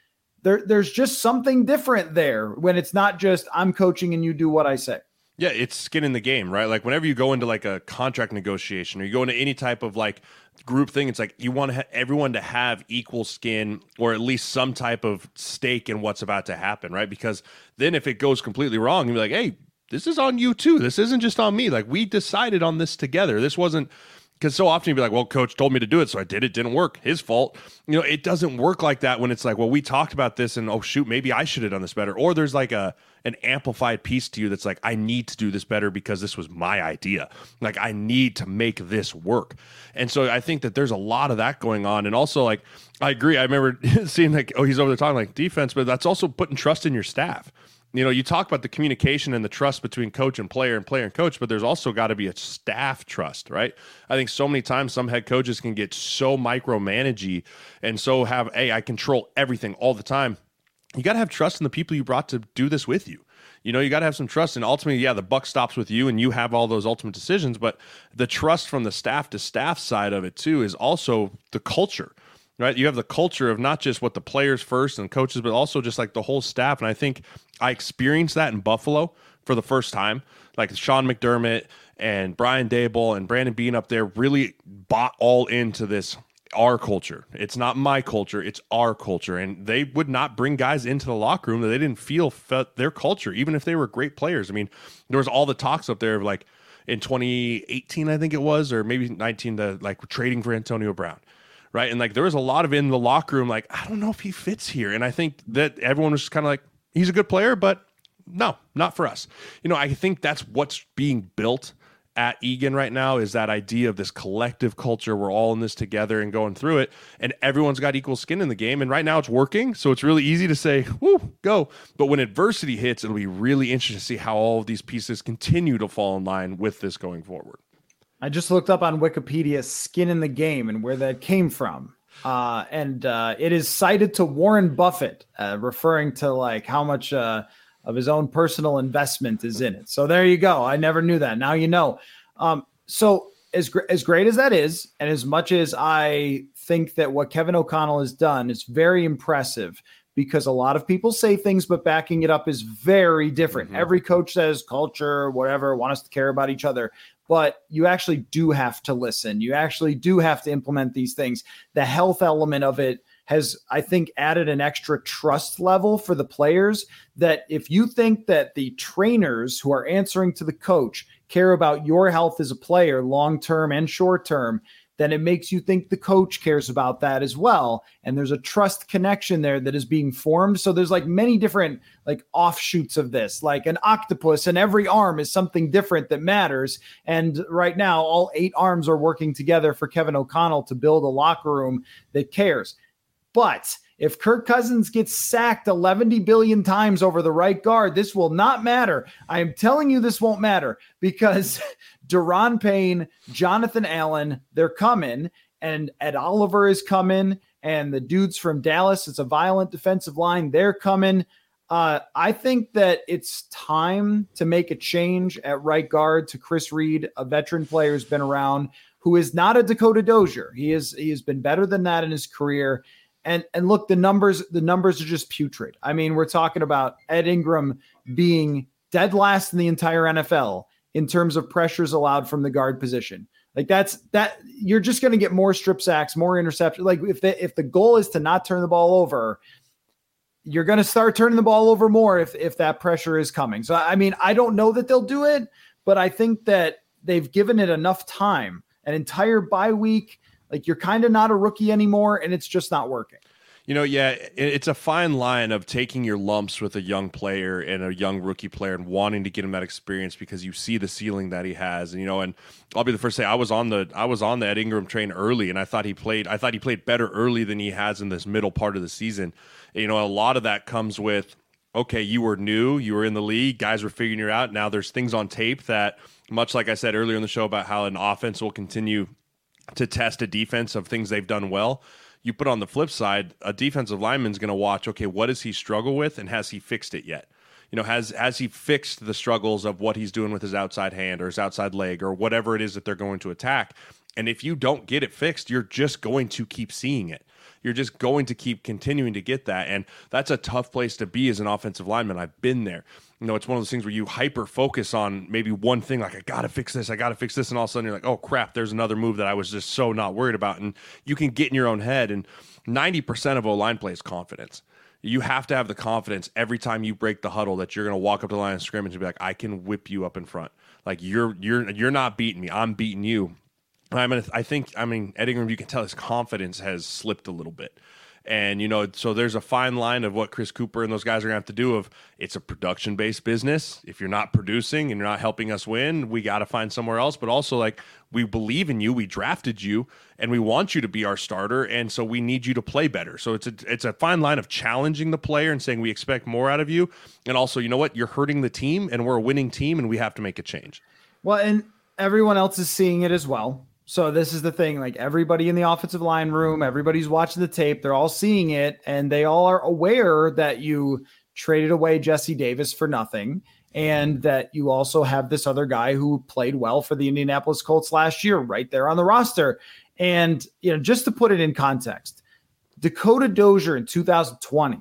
there, there's just something different there when it's not just I'm coaching and you do what I say. Yeah, it's skin in the game, right? Like whenever you go into like a contract negotiation or you go into any type of like group thing, it's like you want ha- everyone to have equal skin or at least some type of stake in what's about to happen, right? Because then if it goes completely wrong, you'll be like, hey, this is on you too. This isn't just on me. Like we decided on this together. This wasn't because so often you'd be like, well, coach told me to do it, so I did it. Didn't work. His fault. You know, it doesn't work like that when it's like, well, we talked about this, and oh shoot, maybe I should have done this better. Or there's like a an amplified piece to you that's like, I need to do this better because this was my idea. Like I need to make this work. And so I think that there's a lot of that going on. And also, like, I agree. I remember seeing like, oh, he's over there talking like defense, but that's also putting trust in your staff you know, you talk about the communication and the trust between coach and player and player and coach, but there's also got to be a staff trust, right? I think so many times some head coaches can get so micromanagey and so have, hey, I control everything all the time. You got to have trust in the people you brought to do this with you. You know, you got to have some trust. And ultimately, yeah, the buck stops with you and you have all those ultimate decisions. But the trust from the staff to staff side of it, too, is also the culture right? You have the culture of not just what the players first and coaches, but also just like the whole staff. And I think I experienced that in Buffalo for the first time. Like Sean McDermott and Brian Daboll and Brandon Beane up there really bought all into this our culture. It's not my culture, it's our culture. And they would not bring guys into the locker room that they didn't feel felt their culture, even if they were great players. I mean, there was all the talks up there of like, in 2018, I think it was, or maybe 19, the like trading for Antonio Brown. Right. And like there was a lot of in the locker room, like, I don't know if he fits here. And I think that everyone was just kind of like, he's a good player, but no, not for us. You know, I think that's what's being built at Eagan right now is that idea of this collective culture. We're all in this together and going through it, and everyone's got equal skin in the game. And right now it's working. So it's really easy to say, whoo, go. But when adversity hits, it'll be really interesting to see how all of these pieces continue to fall in line with this going forward. I just looked up on Wikipedia skin in the game and where that came from. Uh, and uh, it is cited to Warren Buffett, uh, referring to like how much uh, of his own personal investment is in it. So there you go. I never knew that. Now you know. Um, so as gr- as great as that is, and as much as I think that what Kevin O'Connell has done is very impressive, because a lot of people say things, but backing it up is very different. Mm-hmm. Every coach says culture, whatever, want us to care about each other. But you actually do have to listen. You actually do have to implement these things. The health element of it has, I think, added an extra trust level for the players that if you think that the trainers who are answering to the coach care about your health as a player, long term and short term, then it makes you think the coach cares about that as well. And there's a trust connection there that is being formed. So there's like many different like offshoots of this like an octopus and every arm is something different that matters. And right now all eight arms are working together for Kevin O'Connell to build a locker room that cares. But if Kirk Cousins gets sacked 11 billion times over the right guard, this will not matter. I am telling you, this won't matter because Daron Payne, Jonathan Allen, they're coming, and Ed Oliver is coming, and the dudes from Dallas, it's a violent defensive line, they're coming. Uh, I think that it's time to make a change at right guard to Chris Reed, a veteran player who's been around, who is not a Dakota Dozier. He is he has been better than that in his career. And and look, the numbers the numbers are just putrid. I mean, we're talking about Ed Ingram being dead last in the entire NFL in terms of pressures allowed from the guard position. Like that's that you're just going to get more strip sacks, more interceptions. Like if the if the goal is to not turn the ball over, you're going to start turning the ball over more if if that pressure is coming. So I mean, I don't know that they'll do it, but I think that they've given it enough time, an entire bye week like you're kind of not a rookie anymore, and it's just not working. You know, yeah, it's a fine line of taking your lumps with a young player and a young rookie player and wanting to get him that experience because you see the ceiling that he has. And you know, and I'll be the first to say I was on the I was on the Ed Ingram train early, and I thought he played I thought he played better early than he has in this middle part of the season. You know, a lot of that comes with okay, you were new, you were in the league, guys were figuring you out. Now there's things on tape that, much like I said earlier in the show about how an offense will continue to test a defense of things they've done well. You put on the flip side, a defensive lineman's going to watch, okay, what does he struggle with and has he fixed it yet? You know, has has he fixed the struggles of what he's doing with his outside hand or his outside leg or whatever it is that they're going to attack? And if you don't get it fixed, you're just going to keep seeing it you're just going to keep continuing to get that. And that's a tough place to be as an offensive lineman. I've been there. You know, it's one of those things where you hyper focus on maybe one thing, like, I got to fix this, I got to fix this. And all of a sudden you're like, oh crap, there's another move that I was just so not worried about. And you can get in your own head. And 90% of O line plays confidence you have to have the confidence every time you break the huddle that you're to walk up to the line of scrimmage and be like, I can whip you up in front. Like you're you're you're not beating me. I'm beating you. I mean, I think, I mean, Ed Ingram, you can tell his confidence has slipped a little bit. And, you know, so there's a fine line of what Chris Cooper and those guys are to have to do of it's a production based business. If you're not producing and you're not helping us win, we got to find somewhere else. But also, like, we believe in you, we drafted you, and we want you to be our starter. And so we need you to play better. So it's a, it's a fine line of challenging the player and saying we expect more out of you. And also, you know what? You're hurting the team and we're a winning team and we have to make a change. Well, and everyone else is seeing it as well. So this is the thing like everybody in the offensive line room, everybody's watching the tape, they're all seeing it and they all are aware that you traded away Jesse Davis for nothing and that you also have this other guy who played well for the Indianapolis Colts last year right there on the roster. And you know, just to put it in context, Dakota Dozier in 2020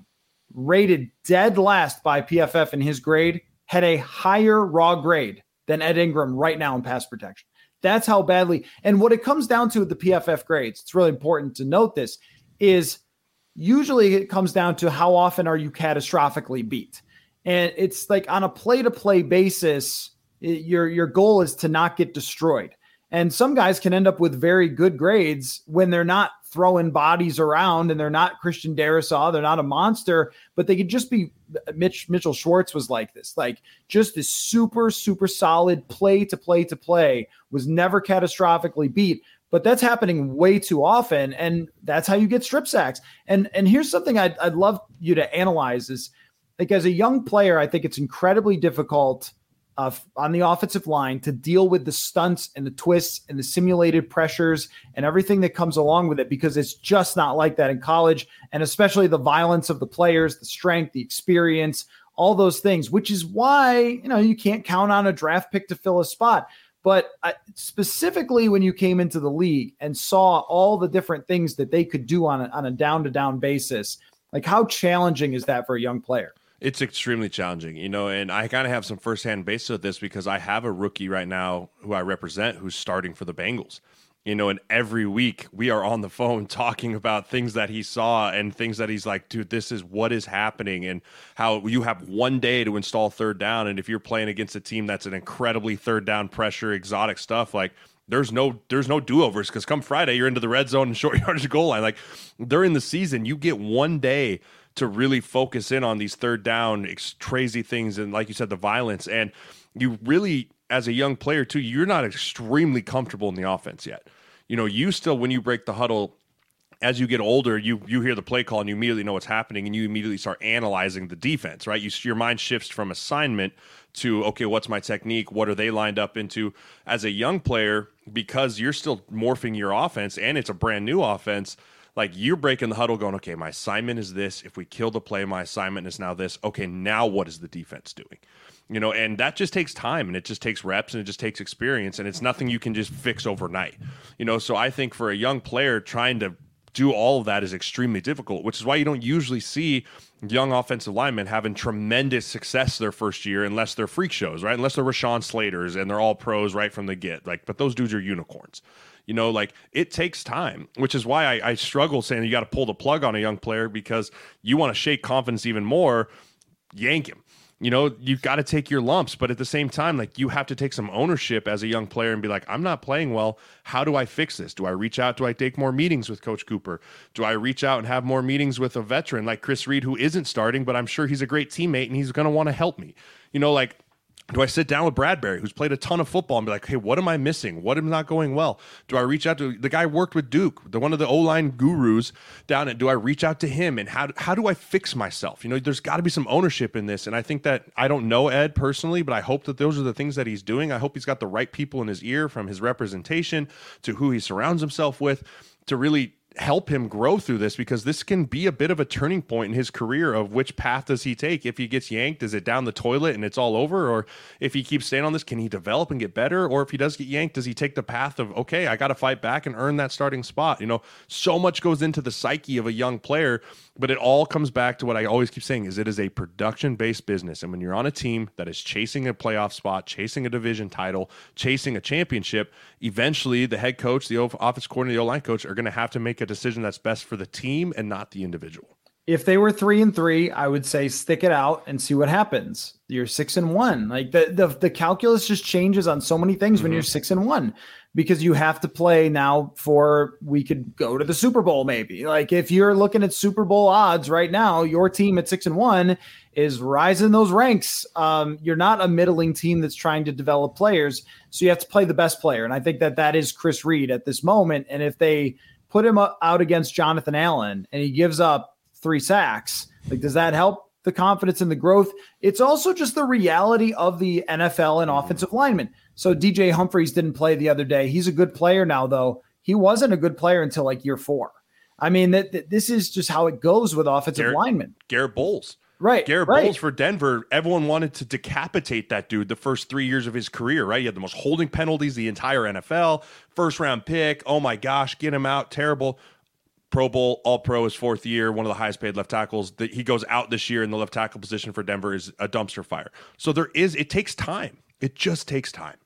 rated dead last by PFF in his grade had a higher raw grade than Ed Ingram right now in pass protection. That's how badly. And what it comes down to with the PFF grades, it's really important to note this, is usually it comes down to how often are you catastrophically beat. And it's like on a play to play basis, your your goal is to not get destroyed. And some guys can end up with very good grades when they're not throwing bodies around and they're not Christian Darrisaw, they're not a monster, but they could just be Mitch Mitchell Schwartz was like this, like just this super super solid play to play to play was never catastrophically beat, but that's happening way too often and that's how you get strip sacks. And and here's something I'd I'd love you to analyze is like as a young player, I think it's incredibly difficult uh, on the offensive line to deal with the stunts and the twists and the simulated pressures and everything that comes along with it because it's just not like that in college. And especially the violence of the players the strength the experience all those things which is why you know you can't count on a draft pick to fill a spot. But uh, specifically when you came into the league and saw all the different things that they could do on a, on a down to down basis like how challenging is that for a young player it's extremely challenging, you know, and I kind of have some firsthand basis of this because I have a rookie right now who I represent who's starting for the Bengals. You know, and every week we are on the phone talking about things that he saw and things that he's like, dude, this is what is happening, and how you have one day to install third down. And if you're playing against a team that's an incredibly third down pressure, exotic stuff, like there's no there's no do-overs because come Friday you're into the red zone and short yardage goal line. Like during the season, you get one day to really focus in on these third down crazy things and like you said the violence and you really as a young player too you're not extremely comfortable in the offense yet you know you still when you break the huddle as you get older, you you hear the play call and you immediately know what's happening, and you immediately start analyzing the defense. Right, you, your mind shifts from assignment to okay, what's my technique? What are they lined up into? As a young player, because you're still morphing your offense, and it's a brand new offense like you're breaking the huddle going, okay, my assignment is this. If we kill the play, my assignment is now this. Okay, now what is the defense doing? You know, and that just takes time and it just takes reps and it just takes experience and it's nothing you can just fix overnight. You know, so I think for a young player trying to do all of that is extremely difficult, which is why you don't usually see young offensive linemen having tremendous success their first year unless they're freak shows, right? Unless they're Rashawn Slaters and they're all pros right from the get. Like, but those dudes are unicorns. You know, like it takes time, which is why I, I struggle saying you got to pull the plug on a young player because you want to shake confidence even more, yank him. You know, you've got to take your lumps, but at the same time, like you have to take some ownership as a young player and be like, I'm not playing well. How do I fix this? Do I reach out? Do I take more meetings with Coach Cooper? Do I reach out and have more meetings with a veteran like Chris Reed, who isn't starting, but I'm sure he's a great teammate and he's going to want to help me? You know, like do I sit down with Bradbury, who's played a ton of football, and be like, "Hey, what am I missing? What am not going well?" Do I reach out to the guy worked with Duke, the one of the O line gurus down at? Do I reach out to him and how how do I fix myself? You know, there's got to be some ownership in this, and I think that I don't know Ed personally, but I hope that those are the things that he's doing. I hope he's got the right people in his ear, from his representation to who he surrounds himself with, to really help him grow through this because this can be a bit of a turning point in his career of which path does he take? If he gets yanked is it down the toilet and it's all over? Or if he keeps staying on this can he develop and get better? Or if he does get yanked does he take the path of okay I got to fight back and earn that starting spot? You know so much goes into the psyche of a young player but it all comes back to what I always keep saying is it is a production based business. And when you're on a team that is chasing a playoff spot chasing a division title chasing a championship eventually the head coach the office coordinator the O-line coach are going to have to make a decision that's best for the team and not the individual if they were three and three, I would say stick it out and see what happens. You're six and one. Like the the, the calculus just changes on so many things mm-hmm. when you're six and one because you have to play now for we could go to the Super Bowl maybe. Like if you're looking at Super Bowl odds right now, your team at 6 and 1 is rising those ranks. Um, you're not a middling team that's trying to develop players, so you have to play the best player and I think that that is Chris Reed at this moment and if they put him out against Jonathan Allen and he gives up 3 sacks, like does that help the confidence and the growth? It's also just the reality of the NFL and offensive linemen so DJ Humphries didn't play the other day. He's a good player now, though. He wasn't a good player until like year four. I mean, that, that this is just how it goes with offensive Garett, linemen. Garett Bolles. Right. Garett right. Bolles for Denver. Everyone wanted to decapitate that dude the first three years of his career, right? He had the most holding penalties the entire NFL. First round pick. Oh my gosh, get him out. Terrible. Pro Bowl, All Pro his fourth year, one of the highest paid left tackles. That he goes out this year in the left tackle position for Denver is a dumpster fire. So there is, it takes time. It just takes time.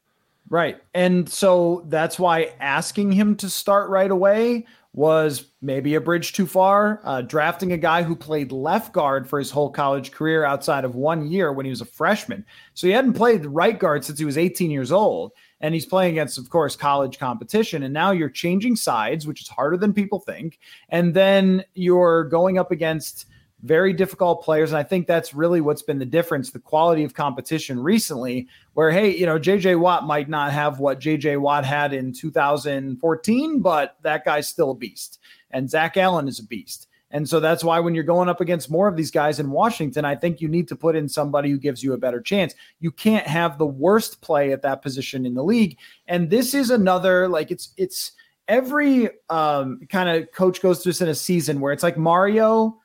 Right. And so that's why asking him to start right away was maybe a bridge too far. Uh, drafting a guy who played left guard for his whole college career outside of one year when he was a freshman. So he hadn't played right guard since he was 18 years old. And he's playing against, of course, college competition. And now you're changing sides, which is harder than people think. And then you're going up against very difficult players. And I think that's really what's been the difference the quality of competition recently, where, hey, you know, JJ Watt might not have what JJ Watt had in 2014, but that guy's still a beast. And Zach Allen is a beast. And so that's why when you're going up against more of these guys in Washington, I think you need to put in somebody who gives you a better chance. You can't have the worst play at that position in the league. And this is another, like, it's, it's, every um, kind of coach goes through this in a season where it's like Mario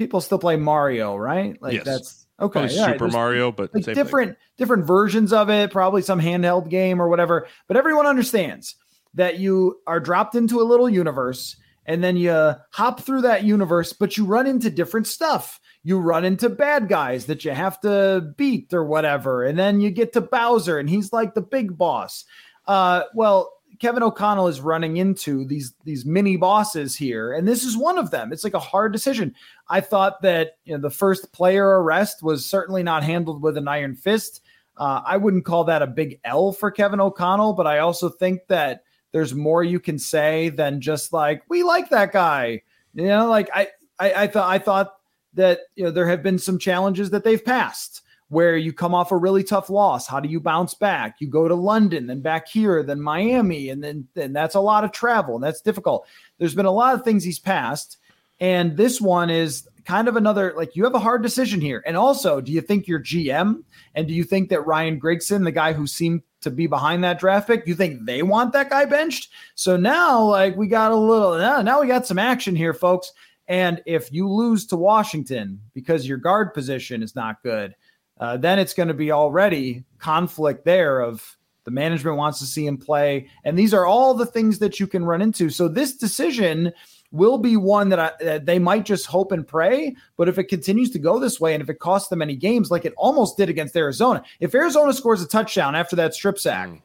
people still play Mario, right? Like yes. that's okay. Super. Mario, but like different thing. different versions of it, probably some handheld game or whatever. But everyone understands that you are dropped into a little universe and then you hop through that universe, but you run into different stuff. You run into bad guys that you have to beat or whatever. And then you get to Bowser and he's like the big boss. Uh, well, Kevin O'Connell is running into these these mini bosses here, and this is one of them. It's like a hard decision. I thought that you know the first player arrest was certainly not handled with an iron fist. Uh, I wouldn't call that a big L for Kevin O'Connell, but I also think that there's more you can say than just like we like that guy. You know, like I I, I thought I thought that you know there have been some challenges that they've passed where you come off a really tough loss. How do you bounce back? You go to London, then back here, then Miami, and then, then that's a lot of travel and that's difficult. There's been a lot of things he's passed. And this one is kind of another like you have a hard decision here. And also, do you think you're GM? And do you think that Ryan Grigson, the guy who seemed to be behind that draft pick, you think they want that guy benched? So now, like, we got a little now, now we got some action here, folks. And if you lose to Washington because your guard position is not good, uh, then it's going to be already conflict there of the management wants to see him play. And these are all the things that you can run into. So this decision will be one that, I, that they might just hope and pray. But if it continues to go this way and if it costs them any games, like it almost did against Arizona, if Arizona scores a touchdown after that strip sack, mm.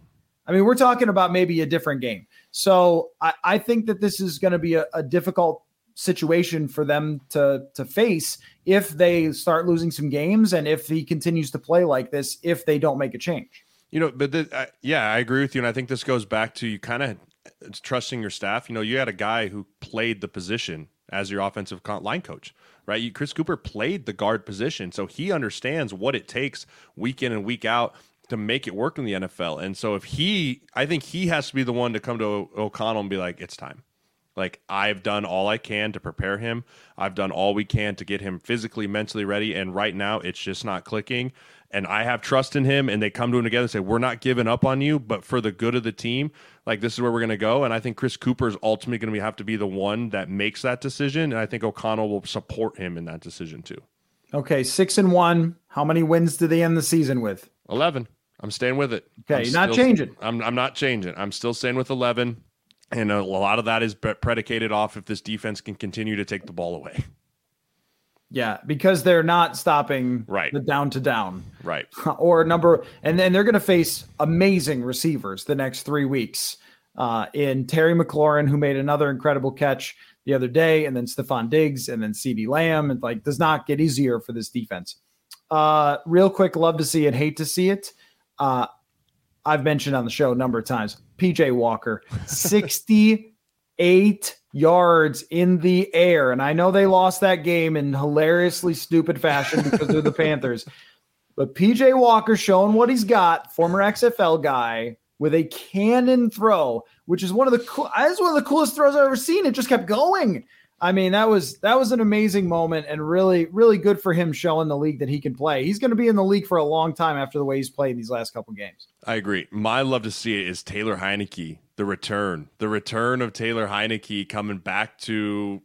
I mean, we're talking about maybe a different game. So I, I think that this is going to be a, a difficult situation for them to to face if they start losing some games and if he continues to play like this if they don't make a change. You know, but the, uh, yeah, I agree with you, and I think this goes back to you kind of trusting your staff. You know, you had a guy who played the position as your offensive line coach, right? You, Chris Cooper played the guard position, so he understands what it takes week in and week out to make it work in the NFL. And so if he, I think he has to be the one to come to O'Connell and be like, it's time. Like I've done all I can to prepare him. I've done all we can to get him physically, mentally ready. And right now it's just not clicking. And I have trust in him and they come to him together and say, We're not giving up on you, but for the good of the team, like this is where we're gonna go. And I think Chris Cooper is ultimately gonna have to be the one that makes that decision. And I think O'Connell will support him in that decision too. Okay, six and one. How many wins do they end the season with? Eleven. I'm staying with it. Okay, I'm not still, changing. I'm I'm not changing. I'm still staying with eleven. And a lot of that is predicated off if this defense can continue to take the ball away. Yeah, because they're not stopping right. the down to down. Right. or number, and then they're going to face amazing receivers the next three weeks uh, in Terry McLaurin, who made another incredible catch the other day, and then Stefon Diggs, and then CeeDee Lamb. And like, does not get easier for this defense. Uh, real quick, love to see it, hate to see it. Uh, I've mentioned on the show a number of times. PJ Walker, 68 yards in the air. And I know they lost that game in hilariously stupid fashion because they're the Panthers. But PJ Walker showing what he's got, former XFL guy with a cannon throw, which is one of the cool, that's one of the coolest throws I've ever seen. It just kept going. I mean, that was that was an amazing moment and really, really good for him showing the league that he can play. He's going to be in the league for a long time after the way he's played these last couple games. I agree. My love to see it is Taylor Heinicke, the return, the return of Taylor Heinicke coming back to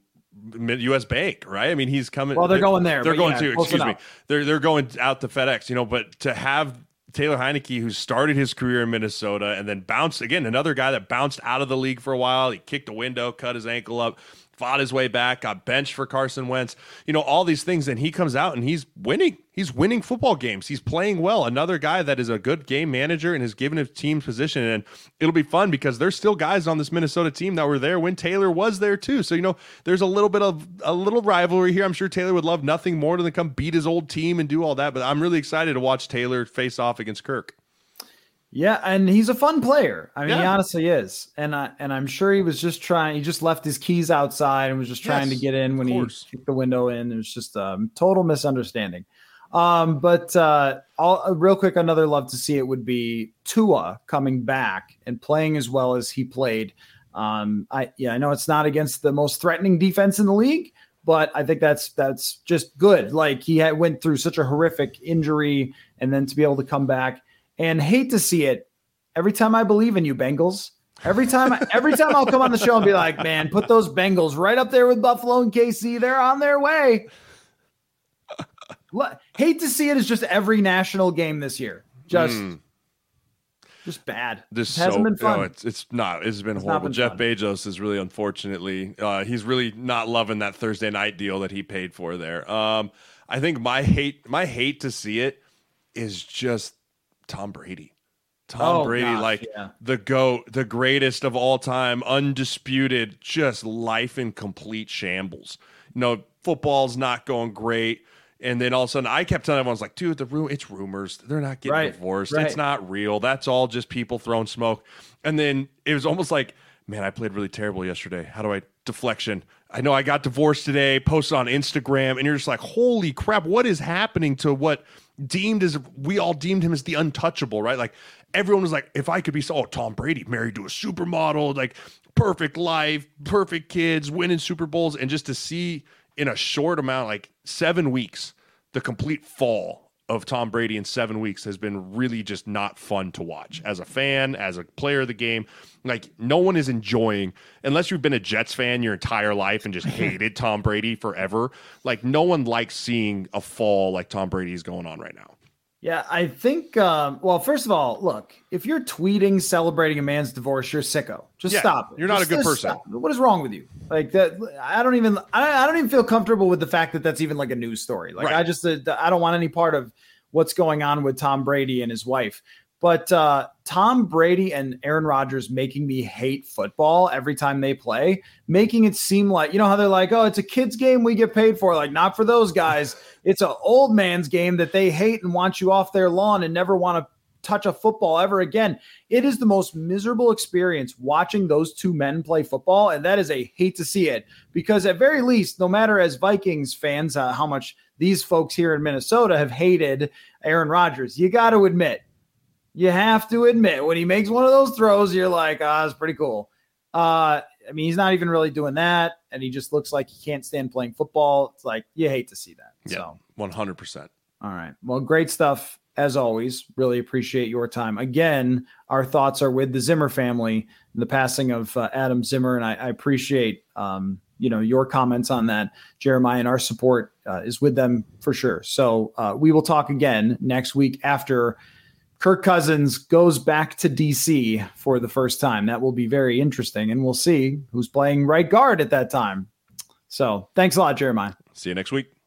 U.S. Bank, right? I mean, he's coming. Well, they're going there. They're going yeah, to. Excuse me. They're they're going out to FedEx, you know. But to have Taylor Heinicke, who started his career in Minnesota and then bounced again, another guy that bounced out of the league for a while. He kicked a window, cut his ankle up fought his way back, got benched for Carson Wentz, you know, all these things. And he comes out and he's winning. He's winning football games. He's playing well. Another guy that is a good game manager and has given his team position. And it'll be fun because there's still guys on this Minnesota team that were there when Taylor was there too. So, you know, there's a little bit of a little rivalry here. I'm sure Taylor would love nothing more than to come beat his old team and do all that. But I'm really excited to watch Taylor face off against Kirk. Yeah, and he's a fun player. I mean, yeah. he honestly is, and I and I'm sure he was just trying. He just left his keys outside and was just trying yes, to get in when he kicked the window in. It was just a total misunderstanding. Um, but uh, I'll, uh, real quick, another love to see it would be Tua coming back and playing as well as he played. Um, I yeah, I know it's not against the most threatening defense in the league, but I think that's that's just good. Like he had, went through such a horrific injury, and then to be able to come back and hate to see it. Every time I believe in you, Bengals. Every time, every time I'll come on the show and be like, "Man, put those Bengals right up there with Buffalo and KC. They're on their way." hate to see it as just every national game this year. Just, mm. just bad. This it hasn't so, been fun. No, it's, it's not. It's been it's horrible. Been Jeff fun. Bezos is really, unfortunately, uh, he's really not loving that Thursday night deal that he paid for there. Um, I think my hate, my hate to see it is just Tom Brady. Tom oh, Brady, gosh, like yeah. the GOAT, the greatest of all time, undisputed, just life in complete shambles. You know, football's not going great. And then all of a sudden, I kept telling everyone, I was like, dude, the room, it's rumors. They're not getting right, divorced. Right. It's not real. That's all just people throwing smoke. And then it was almost like, man, I played really terrible yesterday. How do I deflection? I know I got divorced today, posted on Instagram, and you're just like, holy crap, what is happening to what deemed as we all deemed him as the untouchable, right? Like everyone was like, if I could be so, oh, Tom Brady married to a supermodel, like perfect life, perfect kids, winning Super Bowls, and just to see in a short amount, like seven weeks, the complete fall of Tom Brady in seven weeks has been really just not fun to watch as a fan, as a player of the game. Like, no one is enjoying, unless you've been a Jets fan your entire life and just hated Tom Brady forever. Like, no one likes seeing a fall like Tom Brady is going on right now. Yeah, I think. Um, well, first of all, look, if you're tweeting celebrating a man's divorce, you're sicko. Just yeah, stop. You're not just, a good person. Stop. What is wrong with you? Like that. I don't even. I, I, don't even feel comfortable with the fact that that's even like a news story. Like right. I just. Uh, I don't want any part of what's going on with Tom Brady and his wife. But uh, Tom Brady and Aaron Rodgers making me hate football every time they play, making it seem like, you know, how they're like, oh, it's a kid's game we get paid for. Like, not for those guys. It's an old man's game that they hate and want you off their lawn and never want to touch a football ever again. It is the most miserable experience watching those two men play football. And that is a hate to see it because, at very least, no matter as Vikings fans, uh, how much these folks here in Minnesota have hated Aaron Rodgers, you got to admit, you have to admit when he makes one of those throws, you're like, ah, oh, it's pretty cool. Uh, I mean, he's not even really doing that, and he just looks like he can't stand playing football. It's like you hate to see that. Yeah, so one hundred percent. All right. Well, great stuff as always. Really appreciate your time. Again, our thoughts are with the Zimmer family, the passing of uh, Adam Zimmer, and I, I appreciate um, you know your comments on that, Jeremiah, and our support uh, is with them for sure. So uh, we will talk again next week after Kirk Cousins goes back to DC for the first time. That will be very interesting, and we'll see who's playing right guard at that time. So thanks a lot, Jeremiah. See you next week.